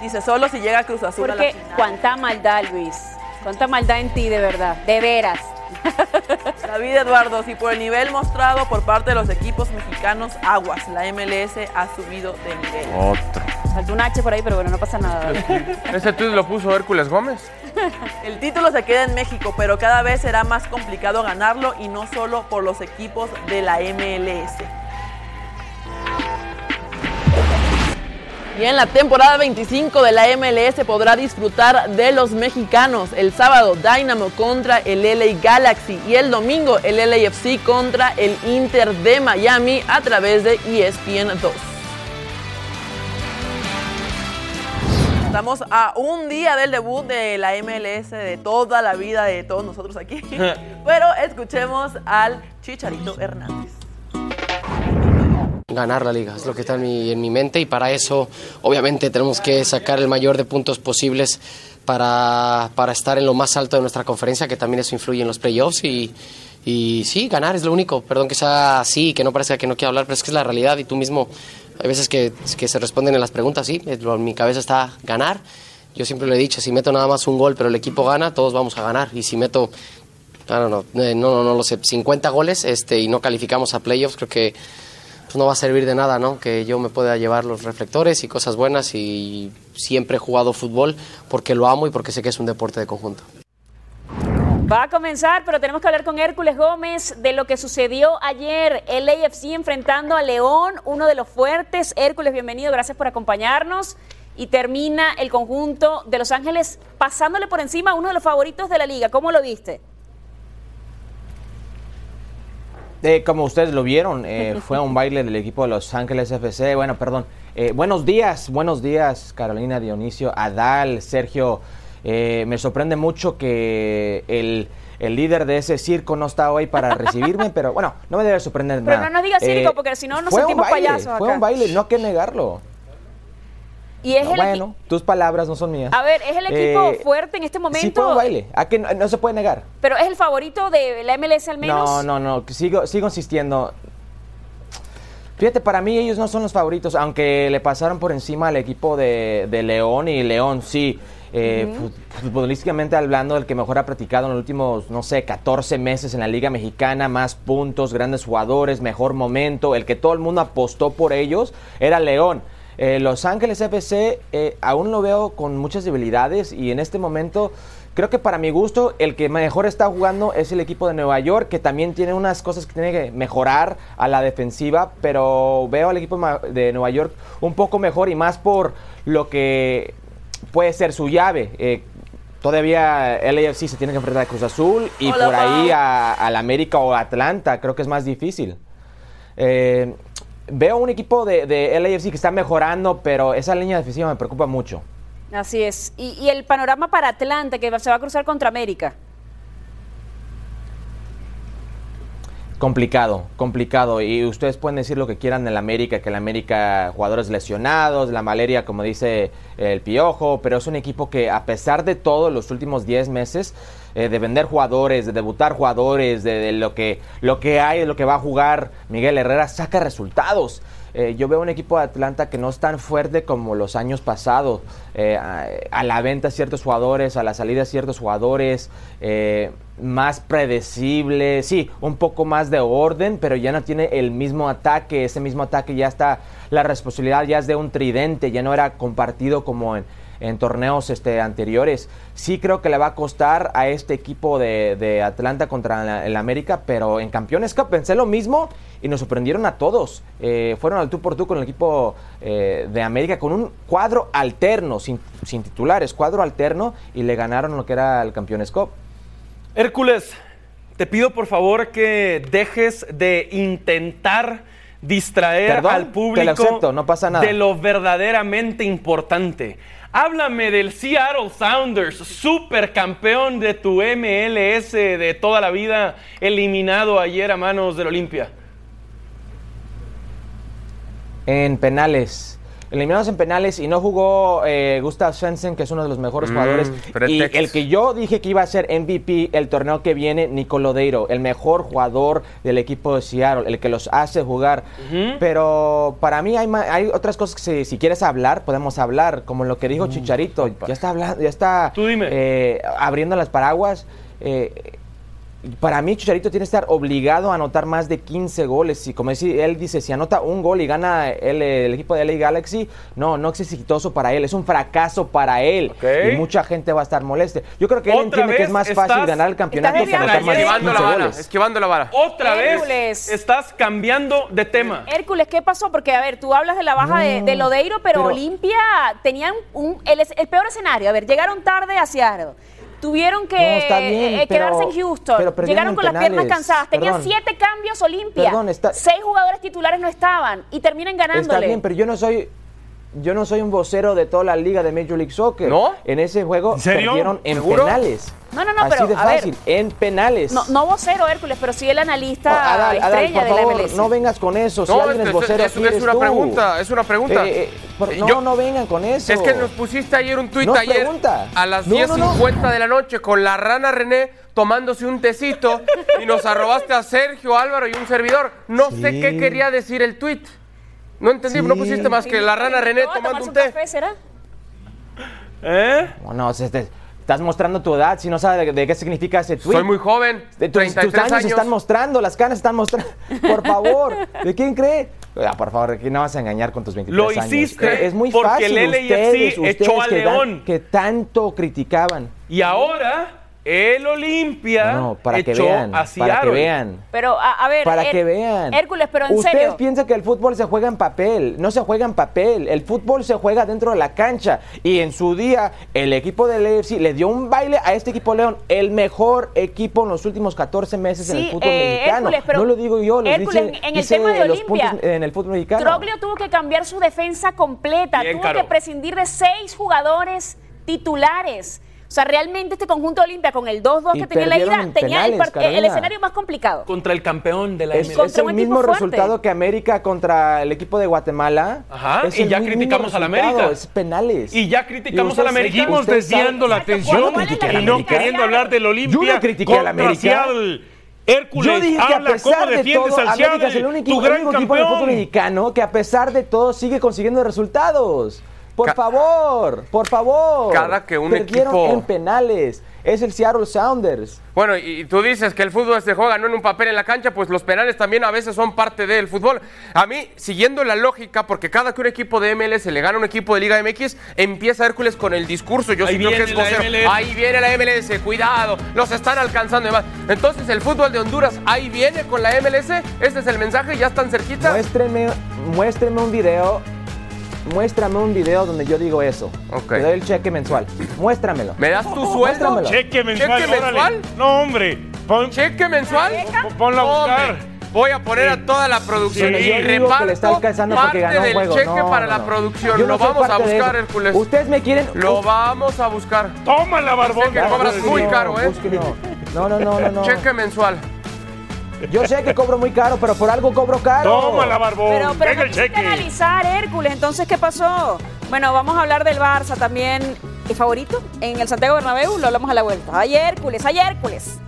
dice solo si llega Cruz Azul a la Porque final. cuánta maldad, Luis. Cuánta maldad en ti, de verdad. De veras. David Eduardo, si por el nivel mostrado por parte de los equipos mexicanos, aguas, la MLS ha subido de nivel. Otro. Faltó un H por ahí, pero bueno, no pasa nada. ¿Ese tweet lo puso Hércules Gómez? El título se queda en México, pero cada vez será más complicado ganarlo y no solo por los equipos de la MLS. Y en la temporada 25 de la MLS podrá disfrutar de los mexicanos. El sábado Dynamo contra el LA Galaxy y el domingo el LAFC contra el Inter de Miami a través de ESPN 2. Estamos a un día del debut de la MLS, de toda la vida de todos nosotros aquí. Pero escuchemos al Chicharito Hernández. Ganar la liga, es lo que está en mi, en mi mente y para eso obviamente tenemos que sacar el mayor de puntos posibles para, para estar en lo más alto de nuestra conferencia, que también eso influye en los playoffs y, y sí, ganar es lo único, perdón que sea así, que no parezca que no quiero hablar, pero es que es la realidad y tú mismo, hay veces que, que se responden en las preguntas, sí, en mi cabeza está ganar, yo siempre lo he dicho, si meto nada más un gol pero el equipo gana, todos vamos a ganar y si meto know, eh, no, no, no lo sé, 50 goles este, y no calificamos a playoffs, creo que pues no va a servir de nada, ¿no? Que yo me pueda llevar los reflectores y cosas buenas y siempre he jugado fútbol porque lo amo y porque sé que es un deporte de conjunto. Va a comenzar, pero tenemos que hablar con Hércules Gómez de lo que sucedió ayer. El AFC enfrentando a León, uno de los fuertes. Hércules, bienvenido, gracias por acompañarnos. Y termina el conjunto de Los Ángeles pasándole por encima a uno de los favoritos de la liga. ¿Cómo lo viste? Eh, como ustedes lo vieron, eh, fue un baile del equipo de Los Ángeles FC. Bueno, perdón. Eh, buenos días, buenos días, Carolina, Dionisio, Adal, Sergio. Eh, me sorprende mucho que el, el líder de ese circo no está hoy para recibirme, pero bueno, no me debe sorprender Pero nada. no nos digas cínico, Eh, porque si no nos sentimos baile, payasos Fue un baile, no hay que negarlo. Y es No, el equi- bueno, tus palabras no son mías. A ver, es el equipo Eh, fuerte en este Sí, fue momento, un baile. ¿A que no, no se puede negar? pero es el favorito de la MLS al menos. No, no, no, sigo, sigo insistiendo. Fíjate, para mí ellos no son los favoritos, aunque le pasaron por encima al equipo de, de León y León sí. eh, Futbolísticamente hablando, el que mejor ha practicado en los últimos, no sé, 14 meses en la Liga Mexicana, más puntos, grandes jugadores, mejor momento, el que todo el mundo apostó por ellos, era León. Eh, Los Ángeles FC eh, aún lo veo con muchas debilidades y en este momento creo que para mi gusto el que mejor está jugando es el equipo de Nueva York, que también tiene unas cosas que tiene que mejorar a la defensiva, pero veo al equipo de Nueva York un poco mejor y más por lo que puede ser su llave. Eh, Todavía LAFC se tiene que enfrentar a Cruz Azul y Hola, por ahí Pau. a- al América o Atlanta, creo que es más difícil. Eh, veo un equipo de, de LAFC que está mejorando, pero esa línea defensiva me preocupa mucho. Así es. Y, y el panorama para Atlanta, que se va a cruzar contra América. Complicado, complicado. Y ustedes pueden decir lo que quieran del América, que el América, jugadores lesionados, la malaria, como dice el Piojo, pero es un equipo que a pesar de todo, los últimos 10 meses, eh, de vender jugadores, de debutar jugadores, de, lo, que, lo que hay, de lo que va a jugar Miguel Herrera, saca resultados. Eh, yo veo un equipo de Atlanta que no es tan fuerte como los años pasados. Eh, a, la venta ciertos jugadores, a la salida ciertos jugadores, más predecible, sí, un poco más de orden, pero ya no tiene el mismo ataque. Ese mismo ataque ya está, la responsabilidad ya es de un tridente, ya no era compartido como en, en torneos este, anteriores. Sí creo que le va a costar a este equipo de, de Atlanta contra la- el América, pero en Campeones Cup pensé lo mismo y nos sorprendieron a todos. Eh, fueron al tú por tú con el equipo eh, de América con un cuadro alterno, sin, sin titulares, cuadro alterno, y le ganaron lo que era el Campeones Cup. Hércules, te pido por favor que dejes de intentar distraer Perdón, al público acepto, no pasa nada. de lo verdaderamente importante. Háblame del Seattle Sounders, supercampeón de tu MLS de toda la vida, eliminado ayer a manos del Olimpia. En penales. Eliminados en penales y no jugó eh, Gustav Svensson, que es uno de los mejores Mm, jugadores. Y el que yo dije que iba a ser MVP el torneo que viene, Nicolodeiro, el mejor jugador del equipo de Seattle, el que los hace jugar. Pero para mí hay, hay otras cosas que si, si quieres hablar, podemos hablar, como lo que dijo Chicharito. Ya está hablando, ya está eh, abriendo las paraguas. Eh, para mí, Chicharito tiene que estar obligado a anotar más de 15 goles. Y como dice- él dice, si anota un gol y gana el, el equipo de LA Galaxy, no, no es exitoso para él, es un fracaso para él. Y mucha gente va a estar molesta. Yo creo que él entiende que vez es más fácil ganar el campeonato que anotar más de esquivando 15 la vara, goles. Esquivando la vara. Otra vez Hércules. estás cambiando de tema. Hércules, ¿qué pasó? Porque, a ver, tú hablas de la baja de, de Lodeiro, pero, pero- Olimpia tenían un, el, el peor escenario. A ver, llegaron tarde a Seattle. Tuvieron que No, bien, eh, quedarse pero- en Houston. Llegaron con las piernas cansadas. Tenían siete cambios Olimpia. Perdón, está- Seis jugadores titulares no estaban y terminan ganándole. Está bien, pero yo no soy yo no soy un vocero de toda la liga de Major League Soccer. ¿No? En ese juego ¿En perdieron en ¿Seguro? penales. No, no, no, Así pero, de a ver. fácil, en penales. No, no vocero, Hércules, pero sí el analista Adal, Adal, estrella por de la favor, MLS. no vengas con eso. Si No, alguien es vocero, es- aquí es eres una tú. pregunta, es una pregunta. Eh, eh, por- Eh, no, yo- no vengan con eso. Es que nos pusiste ayer un tuit No ayer pregunta. a las No, no, 10.50 de la noche con la rana René tomándose un tecito y nos arrobaste a Sergio, Álvaro y un servidor. No sé qué quería decir el tuit. No entendí, no Sí. pusiste más que la rana René No, tomando tomarse un té. café, ¿será? ¿Eh? No, no, se- te- estás mostrando tu edad si no sabes de, de qué significa ese tweet. Soy muy joven, De tus, 33 tus años, años. están mostrando, las canas están mostrando. Por favor, ¿de quién cree? Ah, por favor, aquí no vas a engañar con tus 23 Lo años. hiciste es muy porque fácil. el LAFC ustedes, ustedes echó a que, dan- León. que tanto criticaban. Y ahora el Olimpia No, no, para que vean, a para que vean. Pero, a, a ver. Para Her- que vean. Hércules, pero en Ustedes serio. piensan que el fútbol se juega en papel. No se juega en papel. El fútbol se juega dentro de la cancha. Y en su día, el equipo del AFC le dio un baile a este equipo León. El mejor equipo en los últimos 14 meses en el fútbol eh, mexicano. Hércules, pero- no lo digo yo, lo Hércules, dice, en el dice tema de los Olimpia, en el fútbol mexicano. Troglio tuvo que cambiar su defensa completa, Bien, tuvo Caro. que prescindir de seis jugadores titulares. O sea, realmente este conjunto Olimpia con el 2-2 Y que tenía en la ida en tenía el, penales, el Carolina. escenario más complicado. Contra el campeón de la Es, MLS. es Contra el mismo fuerte. resultado que América contra el equipo de Guatemala. Ajá, Es y el ya mismo criticamos al resultado, América. Es penales. Y ya criticamos ustedes- al América. Seguimos desviando la atención ¿cuál es la y no queriendo hablar del Olimpia Yo no critiqué al contra América. Hércules, Yo dije que a habla pesar cómo de todo, al América es el único, tu el gran único equipo del fútbol campeón. mexicano que a pesar de todo sigue consiguiendo resultados. Por Ca- favor, por favor. Cada que un Perdieron equipo- en penales. Es el Seattle Sounders. Bueno, y y tú dices que el fútbol se juega no en un papel en la cancha, pues los penales también a veces son parte del fútbol. A mí, siguiendo la lógica, porque cada que un equipo de MLS le gana a un equipo de Liga MX, empieza Hércules con el discurso. Yo Ahí sí creo que viene es la vocero. MLS. Ahí viene la MLS, cuidado, los están alcanzando y demás. Entonces, el fútbol de Honduras, ahí viene con la MLS. Este es el mensaje, ya están cerquita. Muéstrenme, muéstrenme un video. Muéstrame un video donde yo digo eso. Ok. Te doy el cheque mensual. Muéstramelo. ¿Me das tu sueldo? Muéstramelo. Cheque mensual, ¿Cheque mensual? No, hombre. Pon- ¿Cheque mensual? pon- ponlo a buscar. hombre. Voy a poner a toda la producción Donde y yo digo que reparto le está alcanzando porque parte ganó un del juego. cheque No, para no, la producción. Yo Lo vamos a buscar. Hércules. Ustedes me quieren. Lo vamos a buscar. Tómala, barbón. Sé que cobras muy caro, ¿eh? No, no, no, no, no. Cheque mensual. Yo sé que cobro muy caro, pero por algo cobro caro. Tómala, barbón. Pero, pero Venga no el cheque. analizar, Hércules. Entonces, ¿qué pasó? Bueno, vamos a hablar del Barça también. ¿Es favorito? En el Santiago Bernabéu lo hablamos a la vuelta. ¡Ay, Hércules! ¡Ay, Hércules!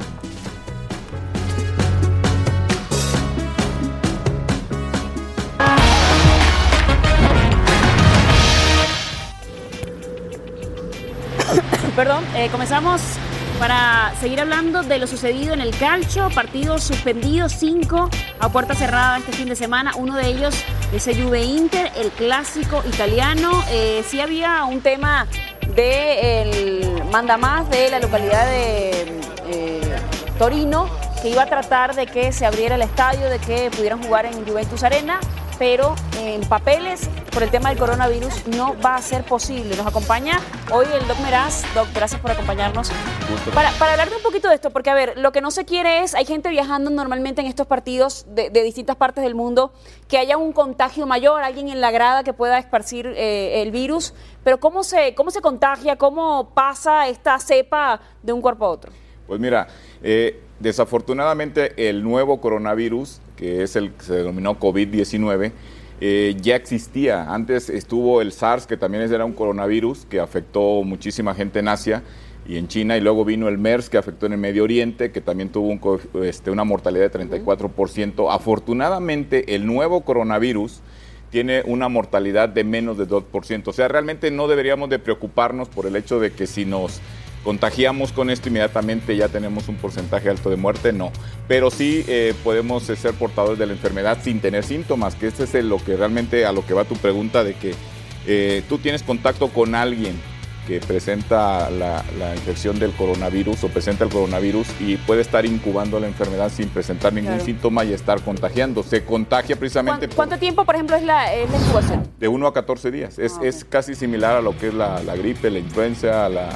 Perdón, eh, comenzamos para seguir hablando de lo sucedido en el calcio. Partidos suspendidos, cinco a puerta cerrada este fin de semana. Uno de ellos ese Juve Inter, el clásico italiano. Eh, sí había un tema del mandamás de la localidad de eh, Torino, que iba a tratar de que se abriera el estadio, de que pudieran jugar en Juventus Arena, pero en papeles, por el tema del coronavirus, no va a ser posible. Nos acompaña hoy el Doc Meraz. Doc, gracias por acompañarnos. Para, para hablar de un poquito de esto, porque a ver, lo que no se quiere es, hay gente viajando normalmente en estos partidos de, de distintas partes del mundo, que haya un contagio mayor, alguien en la grada que pueda esparcir eh, el virus, pero ¿cómo se, ¿cómo se contagia, cómo pasa esta cepa de un cuerpo a otro? Pues mira, eh, desafortunadamente el nuevo coronavirus, que es el que se denominó COVID-19, eh, ya existía. Antes estuvo el SARS, que también era un coronavirus que afectó muchísima gente en Asia y en China, y luego vino el MERS, que afectó en el Medio Oriente, que también tuvo un este, una mortalidad de 34%. Afortunadamente, el nuevo coronavirus tiene una mortalidad de menos de 2%. O sea, realmente no deberíamos de preocuparnos por el hecho de que si nos contagiamos con esto inmediatamente ya tenemos un porcentaje alto de muerte, no. Pero sí eh, podemos ser portadores de la enfermedad sin tener síntomas, que este es el- lo que realmente a lo que va tu pregunta de que eh, tú tienes contacto con alguien que presenta la, la infección del coronavirus o presenta el coronavirus y puede estar incubando la enfermedad sin presentar ningún Claro. síntoma y estar contagiando. Se contagia precisamente ¿Cuán- ¿Cuánto tiempo, por ejemplo, es la, es la incubación? de 1 a 14 días. Es, Ah, es casi similar a lo que es la, la gripe, la influenza, la,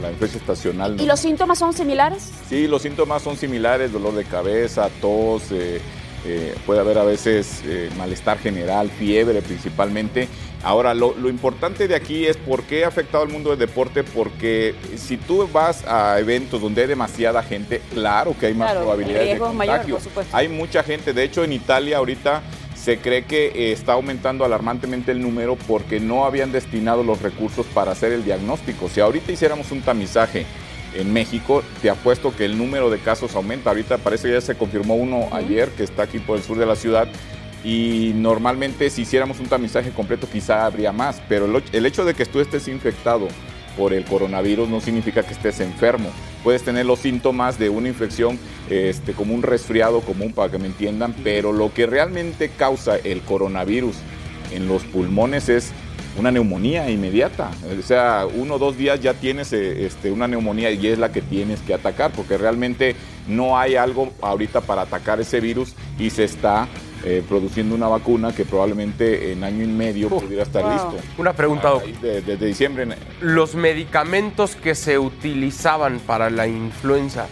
la influencia estacional. ¿no? ¿Y los síntomas son similares? Sí, los síntomas son similares, dolor de cabeza, tos, eh, eh, puede haber a veces eh, malestar general, fiebre principalmente. Ahora, lo, lo importante de aquí es por qué ha afectado al mundo del deporte, porque si tú vas a eventos donde hay demasiada gente, claro que hay más Claro, probabilidades de es mayor, contagio. por. Hay mucha gente, de hecho en Italia ahorita se cree que eh, está aumentando alarmantemente el número porque no habían destinado los recursos para hacer el diagnóstico. Si ahorita hiciéramos un tamizaje en México, te apuesto que el número de casos aumenta. Ahorita parece que ya se confirmó uno ayer que está aquí por el sur de la ciudad. Y normalmente si hiciéramos un tamizaje completo quizá habría más, pero el, hecho de que tú estés infectado por el coronavirus no significa que estés enfermo. Puedes tener los síntomas de una infección este, como un resfriado común, para que me entiendan, pero lo que realmente causa el coronavirus en los pulmones es una neumonía inmediata. O sea, uno o dos días ya tienes eh, este, una neumonía y es la que tienes que atacar, porque realmente no hay algo ahorita para atacar ese virus y se está eh, produciendo una vacuna que probablemente en año y medio pudiera estar wow. listo. Una pregunta, Doc. De- Desde diciembre. Los medicamentos que se utilizaban para la influenza.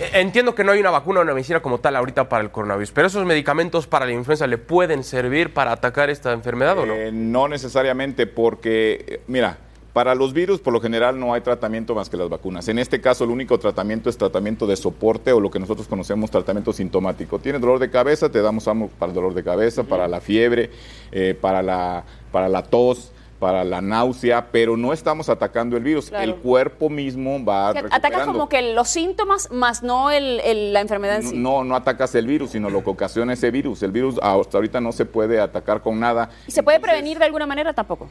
eh, Entiendo que no hay una vacuna o una medicina como tal ahorita para el coronavirus, pero esos medicamentos para la influenza le pueden servir para atacar esta enfermedad o no? Eh, no necesariamente, porque, eh, mira, para los virus por lo general no hay tratamiento más que las vacunas. En este caso el único tratamiento es tratamiento de soporte o lo que nosotros conocemos tratamiento sintomático. Tienes dolor de cabeza, te damos algo para el dolor de cabeza, para la fiebre, eh, para, la, para la tos para la náusea, pero no estamos atacando el virus. Claro. El cuerpo mismo va O sea, atacas como que los síntomas más no el, el- la enfermedad en sí. No, no atacas el virus, sino lo que ocasiona ese virus. El virus hasta ahorita no se puede atacar con nada. ¿Y se puede prevenir de alguna manera? Tampoco.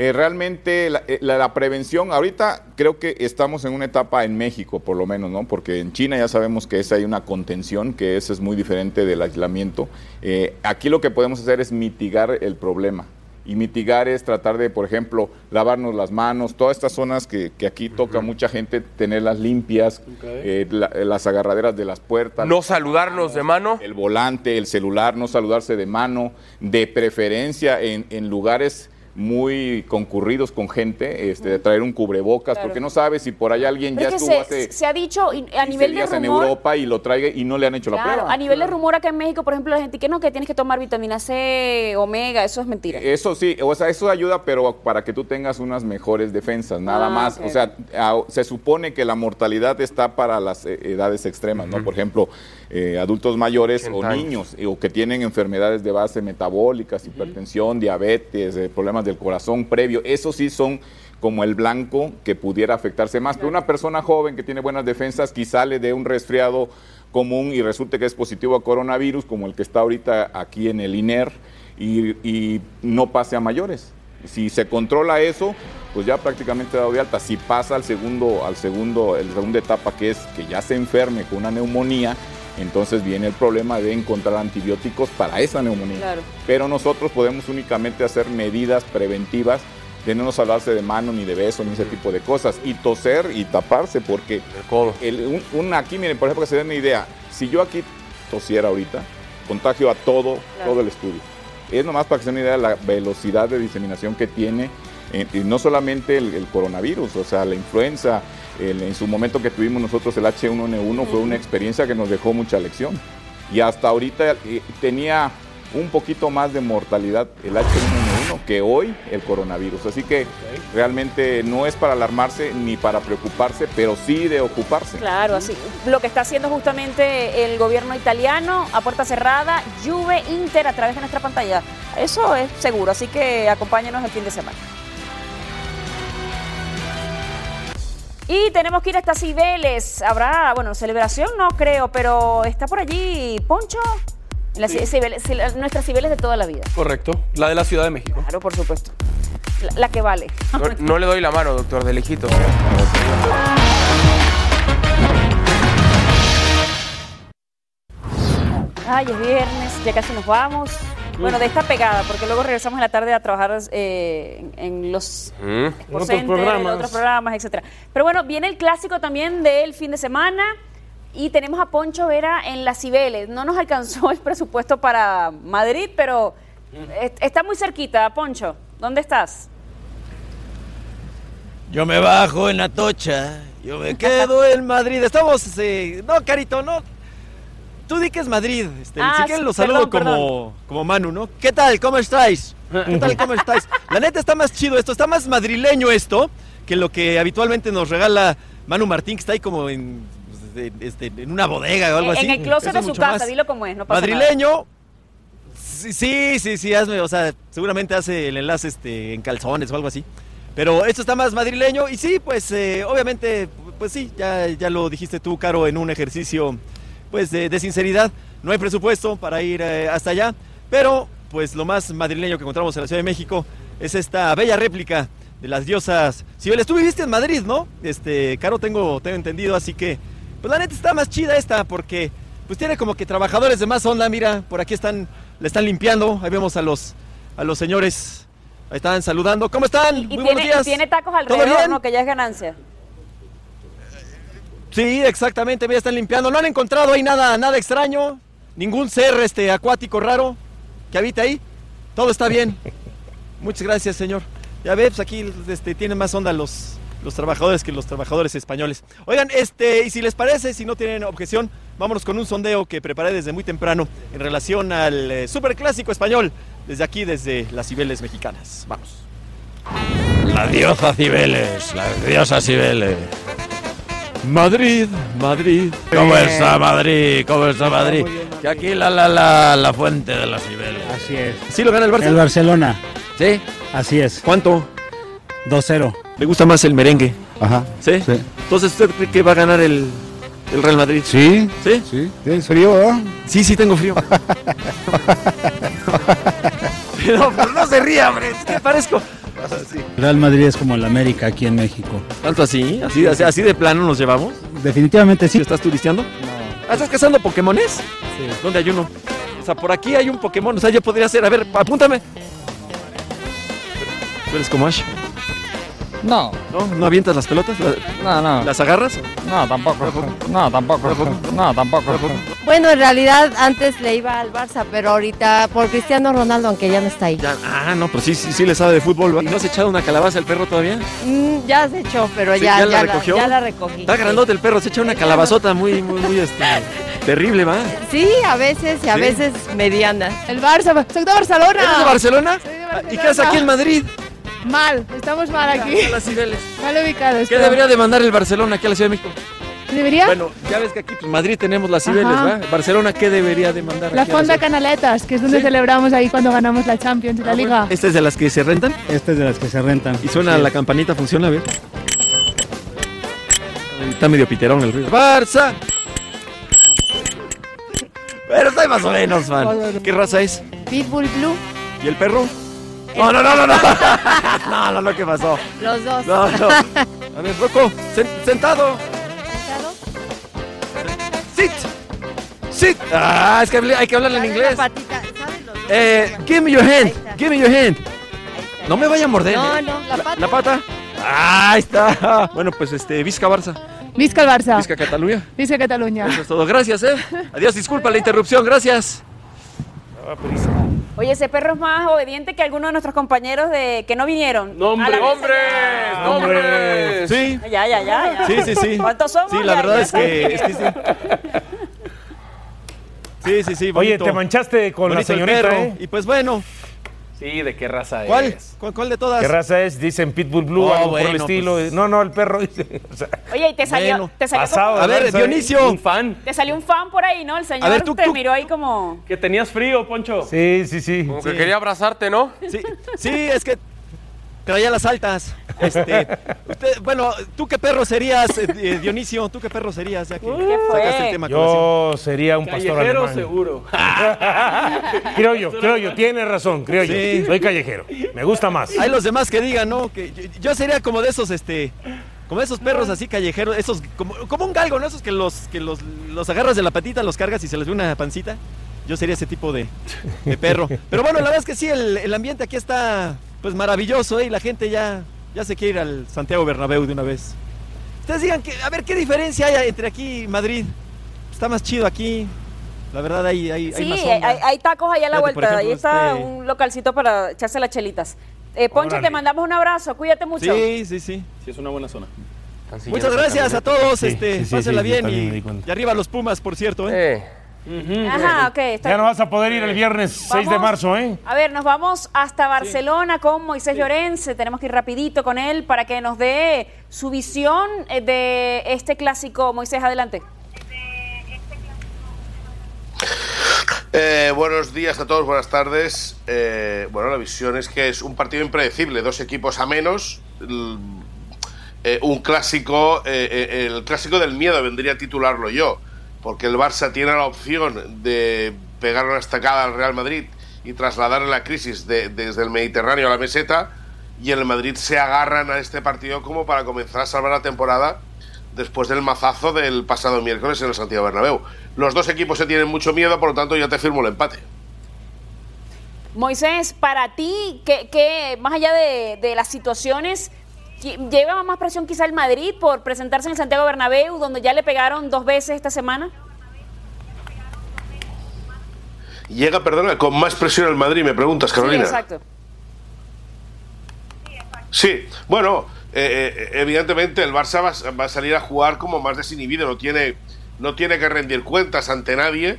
Eh, realmente la, eh, la- la prevención, ahorita creo que estamos en una etapa en México, por lo menos, ¿no? Porque en China ya sabemos que esa hay una contención, que eso es muy diferente del aislamiento. Eh, aquí lo que podemos hacer es mitigar el problema. Y mitigar es tratar de, por ejemplo, lavarnos las manos, todas estas zonas que, que aquí toca mucha gente, tenerlas limpias, eh, la- las agarraderas de las puertas. No saludarnos de mano. El volante, el celular, no saludarse de mano, de preferencia en, en lugares muy concurridos con gente, este, de traer un cubrebocas, Claro. porque no sabes si por ahí alguien Pero ya es que estuvo se, hace se ha dicho y a 15 nivel de días en rumor. Europa y lo traiga y no le han hecho la prueba. a nivel de rumor acá en México, por ejemplo, la gente que no, que tienes que tomar vitamina C, omega, eso es mentira. Eso sí, o sea, eso ayuda, pero para que tú tengas unas mejores defensas, nada Ah, más. O sea, a- se supone que la mortalidad está para las eh, edades extremas, ¿no? Por ejemplo, eh, adultos mayores 80 o niños, eh, o que tienen enfermedades de base metabólicas, hipertensión, diabetes, eh, problemas del corazón previo. Eso sí son como el blanco que pudiera afectarse más. Pero una persona joven que tiene buenas defensas, quizá le dé un resfriado común y resulte que es positivo a coronavirus, como el que está ahorita aquí en el INER, y, y no pase a mayores. Si se controla eso, pues ya prácticamente dado de alta. Si pasa al segundo, al segundo, la segunda etapa que es que ya se enferme con una neumonía, entonces viene el problema de encontrar antibióticos para esa neumonía. Claro. Pero nosotros podemos únicamente hacer medidas preventivas de no salvarse de mano ni de beso ni ese tipo de cosas. Y toser y taparse porque el un, un aquí miren por ejemplo que se den una idea. Si yo aquí tosiera ahorita contagio a todo todo el estudio. Es nomás para que se den una idea de la velocidad de diseminación que tiene eh, y no solamente el, el coronavirus o sea la influenza el- en su momento que tuvimos nosotros el H1N1 fue una experiencia que nos dejó mucha lección y hasta ahorita eh, tenía un poquito más de mortalidad el H1N1 que hoy el coronavirus. Así que realmente no es para alarmarse ni para preocuparse, pero sí de ocuparse. Claro, así. Lo que está haciendo justamente el gobierno italiano a puerta cerrada, Juve Inter a través de nuestra pantalla. Eso es seguro, así que acompáñenos el fin de semana. Y tenemos que ir hasta Cibeles. Habrá, bueno, celebración no creo, pero está por allí Poncho. La Sí. Cibeles- nuestras Cibeles de toda la vida. Correcto, la de la Ciudad de México. Claro, por supuesto. La, la que vale. No, no le doy la mano, doctor, de lejito. Ay, es viernes, ya casi nos vamos. Bueno, de esta pegada, porque luego regresamos en la tarde a trabajar eh, en, en los Mm. Otros Center, programas. otros programas, etcétera. Pero bueno, viene el clásico también del fin de semana y tenemos a Poncho Vera en las Cibeles. No nos alcanzó el presupuesto para Madrid, pero est- está muy cerquita, Poncho. ¿Dónde estás? Yo me bajo en Atocha, yo me quedo en Madrid. Estamos, eh, no, Carito, no. Tú di que es Madrid. Este, Ah, si sí, lo saludo perdón, como, como Manu, ¿no? ¿Qué tal? ¿Cómo estáis? ¿Qué tal? ¿Cómo estáis? La neta está más chido esto, está más madrileño esto que lo que habitualmente nos regala Manu Martín, que está ahí como en, este, en una bodega o algo en así. el closet Eso de su casa, dilo como es, no pasa. Madrileño. Sí, sí, sí, sí, hazme, o sea, seguramente hace el enlace este, en calzones o algo así. Pero esto está más madrileño y sí, pues eh, obviamente, pues sí, ya, ya lo dijiste tú, Caro, en un ejercicio pues de, de sinceridad. No hay presupuesto para ir eh, hasta allá, pero pues lo más madrileño que encontramos en la Ciudad de México es esta bella réplica de las diosas Cibeles. Tú viviste en Madrid, ¿no? Este, Caro, tengo, tengo entendido, así que pues la neta está más chida esta porque pues tiene como que trabajadores de más onda, mira, por aquí están, le están limpiando, ahí vemos a los, a los señores, ahí están saludando. ¿Cómo están? Y Muy buenos tiene, días. y tiene tacos ¿Todo alrededor? ¿no? Que ya es ganancia. Sí, exactamente, mira, están limpiando. No han encontrado ahí nada, nada extraño, ningún ser este acuático raro que habita ahí. Todo está bien. Muchas gracias, señor. Ya ves, pues aquí este, tienen más onda los, los trabajadores que los trabajadores españoles. Oigan, este, y si les parece, si no tienen objeción, vámonos con un sondeo que preparé desde muy temprano en relación al eh, superclásico español, desde aquí, desde las Cibeles mexicanas. Vamos. La diosa Cibeles, la diosa Cibeles. Madrid, Madrid. ¿Cómo está Madrid? ¿Cómo está Madrid? Que aquí la, la, la, la fuente de las Cibeles. Así es. ¿Sí lo gana el Barça? El Barcelona. ¿Sí? Así es. ¿Cuánto? 2-0. ¿Le gusta más el merengue? Ajá. ¿Sí? Entonces, ¿usted cree que va a ganar el, el Real Madrid? Sí. ¿Sí? Sí. ¿Tienes frío, verdad? Sí, sí, tengo frío. no, pero no se ría, hombre. Es que parezco. Real Madrid es como el América aquí en México. ¿Tanto así? ¿Así, así, así de plano nos llevamos? Definitivamente sí. ¿Estás turisteando? No. ¿Estás cazando Pokémones? Sí. ¿Dónde hay uno? O sea, por aquí hay un Pokémon. O sea, yo podría ser. A ver, apúntame. ¿Tú eres como Ash? No. ¿No? ¿No avientas las pelotas? No, no. ¿Las agarras? No, tampoco. No, tampoco. No, tampoco. Bueno, en realidad antes le iba al Barça, pero ahorita por Cristiano Ronaldo, aunque ya no está ahí. Ah, no, pero sí, sí, sí le sabe de fútbol. ¿Y no has echado una calabaza el perro todavía? Mm, ya se echó, pero Sí, ya, ¿ya la recogió? ya la recogí. Está grandote el perro, se echa una calabazota muy, muy, muy este, terrible, ¿va? Sí, a veces y a Sí. veces mediana. El Barça, soy de Barcelona. ¿Eres de Barcelona? ¿Y qué haces aquí en Madrid? Mal, estamos mal aquí. Las Cibeles. Mal ubicados. ¿Qué debería de mandar el Barcelona aquí a la Ciudad de México? ¿Debería? Bueno, ya ves que aquí en Madrid tenemos las Cibeles, Ajá. ¿va? Barcelona, ¿qué debería de mandar La aquí a la Fonda? Canaletas, que es donde celebramos ahí cuando ganamos la Champions y la Liga. ¿Esta es de las que se rentan? Esta es de las que se rentan. Y suena la campanita, funciona, a ver. Está medio piterón el ruido. ¡Barça! Pero está más o menos, man. ¿Qué raza es? Pitbull Blue. ¿Y el perro? No, no, no, no, no. No, no, no, ¿qué pasó? Los dos. No, no. A ver, Rocco, sen- sentado. Sit. Sit. Ah, es que hay que hablarle en inglés. Eh, give me your hand. Give me your hand. No me vaya a morder. No, ¿eh? no, la pata. ¿La pata? Ah, ahí está. Bueno, pues este, Vizca Barça. Vizca el Barça. Vizca Cataluña. Vizca Cataluña. Eso es todo. Gracias, ¿eh? Adiós, disculpa la interrupción. Gracias. Oye, ese perro es más obediente que algunos de nuestros compañeros de que no vinieron. ¡Nombre! ¡Hombres! ¡Hombres! Sí. Ya, ya, ya, ya. Sí, sí, sí. ¿Cuántos somos? Sí, la Ya, verdad ya es que, saben. es que sí. Sí, sí, sí. Oye, te manchaste con Bonito la señorita, perro. ¿eh? Y pues bueno, Sí, ¿de qué raza ¿cuál? es? ¿Cuál, cuál de todas? ¿Qué raza es? Dicen Pitbull Blue, Oh, algo por el estilo. pues. No, no, el perro dice. o sea, Oye, y te salió, Bueno, te salió pasado, como- A ver. Dionisio. Un fan. te salió un fan por ahí, ¿no? El señor A ver, tú- te tú- miró ahí como. Que tenías frío, Poncho. sí, sí, sí. Como que quería abrazarte, ¿no? Sí, sí, es que traía las altas. Este, usted, bueno, ¿tú qué perro serías, eh, eh, Dionisio? ¿Tú qué perro serías? Ya que ¿Qué fue? sacaste el tema a colación. Yo sería un pastor Callejero alemán. seguro. Creo yo, creo yo. Tiene razón, creo Sí. yo. Soy callejero. Me gusta más. Hay los demás que digan, ¿no? Que yo, yo sería como de esos, este, como de esos perros así callejeros, esos, como, como un galgo, ¿no? Esos que los, que los, los agarras de la patita, los cargas y se les ve una pancita. Yo sería ese tipo de, de perro. Pero bueno, la verdad es que sí, el, el ambiente aquí está, pues, maravilloso, ¿eh? Y la gente ya, ya se quiere ir al Santiago Bernabéu de una vez. Ustedes digan, que, a ver, ¿qué diferencia hay entre aquí y Madrid? Está más chido aquí. La verdad, hay, hay, hay Sí, más hay, onda. hay- hay tacos allá a la Fíjate, vuelta. ahí está este- un localcito para echarse las chelitas. Eh, Poncho, Órale. te mandamos un abrazo. Cuídate mucho. Sí, sí, sí. Sí, es una buena zona. Muchas gracias a todos, Sí, este, sí, sí, pásenla bien y arriba los Pumas, por cierto, ¿eh? Eh, Ajá, ok. está Ya no vas a poder ir el viernes 6 de Vamos. marzo, ¿eh? A ver, nos vamos hasta Barcelona con Moisés Llorens. Tenemos que ir rapidito con él para que nos dé su visión eh, de este clásico. Moisés, adelante. Eh, buenos días a todos, buenas tardes. Eh, bueno, la visión es que es un partido impredecible, dos equipos a menos. l- eh, un clásico, eh, eh, el clásico del miedo vendría a titularlo yo, porque el Barça tiene la opción de pegar una estacada al Real Madrid y trasladar la crisis de- desde el Mediterráneo a la meseta, y el Madrid se agarran a este partido como para comenzar a salvar la temporada después del mazazo del pasado miércoles en el Santiago Bernabéu. Los dos equipos se tienen mucho miedo, por lo tanto yo te firmo el empate. Moisés, para ti, ¿qué, más allá de, las situaciones, ¿lleva más presión quizá el Madrid por presentarse en el Santiago Bernabéu, donde ya le pegaron dos veces esta semana? Llega, perdona, con más presión el Madrid, me preguntas, Carolina. Sí, exacto. Sí, bueno, eh, eh, evidentemente el Barça va, a- va a salir a jugar como más desinhibido, no tiene, no tiene que rendir cuentas ante nadie.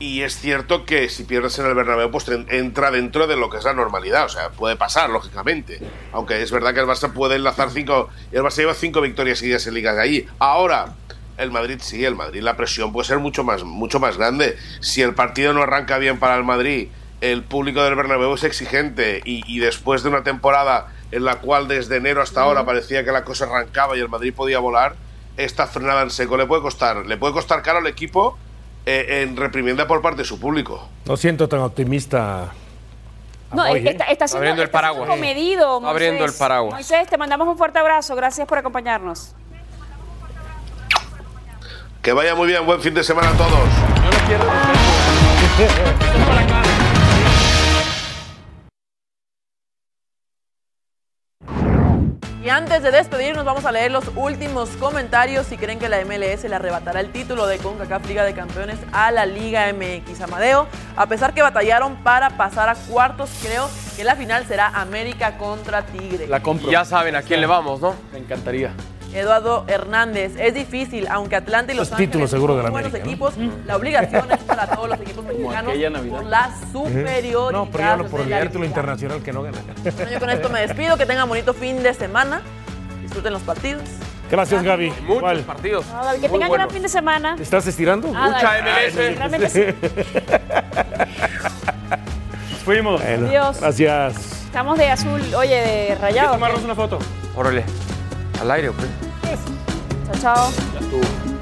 Y es cierto que si pierdes en el Bernabéu, pues entra dentro de lo que es la normalidad. O sea, puede pasar, lógicamente. Aunque es verdad que el Barça puede enlazar cinco. El Barça lleva cinco victorias seguidas en ligas de ahí. Ahora, el Madrid sí, el Madrid, la presión puede ser mucho más, mucho más grande. Si el partido no arranca bien para el Madrid, el público del Bernabéu es exigente. Y, y después de una temporada en la cual desde enero hasta ahora parecía que la cosa arrancaba y el Madrid podía volar, esta frenada en seco le puede costar, le puede costar caro al equipo eh, en reprimenda por parte de su público. No siento tan optimista. No, ¿eh? está, está siendo, Abriendo el está siendo paraguas. comedido, Moisés. Abriendo el paraguas. Moisés, te mandamos un fuerte abrazo. Gracias por acompañarnos. Que vaya muy bien, buen fin de semana a todos. Y antes de despedirnos, vamos a leer los últimos comentarios. Si creen que la MLS le arrebatará el título de CONCACAF Liga de Campeones a la Liga MX Amadeo, a pesar que batallaron para pasar a cuartos, creo que la final será América contra Tigre. La compro. ya saben a quién le vamos, ¿no? Me encantaría. Eduardo Hernández, es difícil, aunque Atlanta y Los títulos Ángeles seguro de son la buenos América, ¿no? equipos, la obligación es para todos los equipos mexicanos por la superioridad No, pero yo hablo por el título internacional que no gana. Bueno, yo con esto me despido, que tengan bonito fin de semana, disfruten los partidos. Gracias, Gaby. Muchos partidos. David, que tengan gran fin de semana. ¿Te estás estirando? Ah, Mucha. MLS. Realmente sí. Fuimos. Bueno, Adiós. Gracias. Estamos de azul, oye, de ¿Quieres rayado. tomarnos una foto? Órale. Al aire, ¿o qué? Chao, chao. Ya estuvo.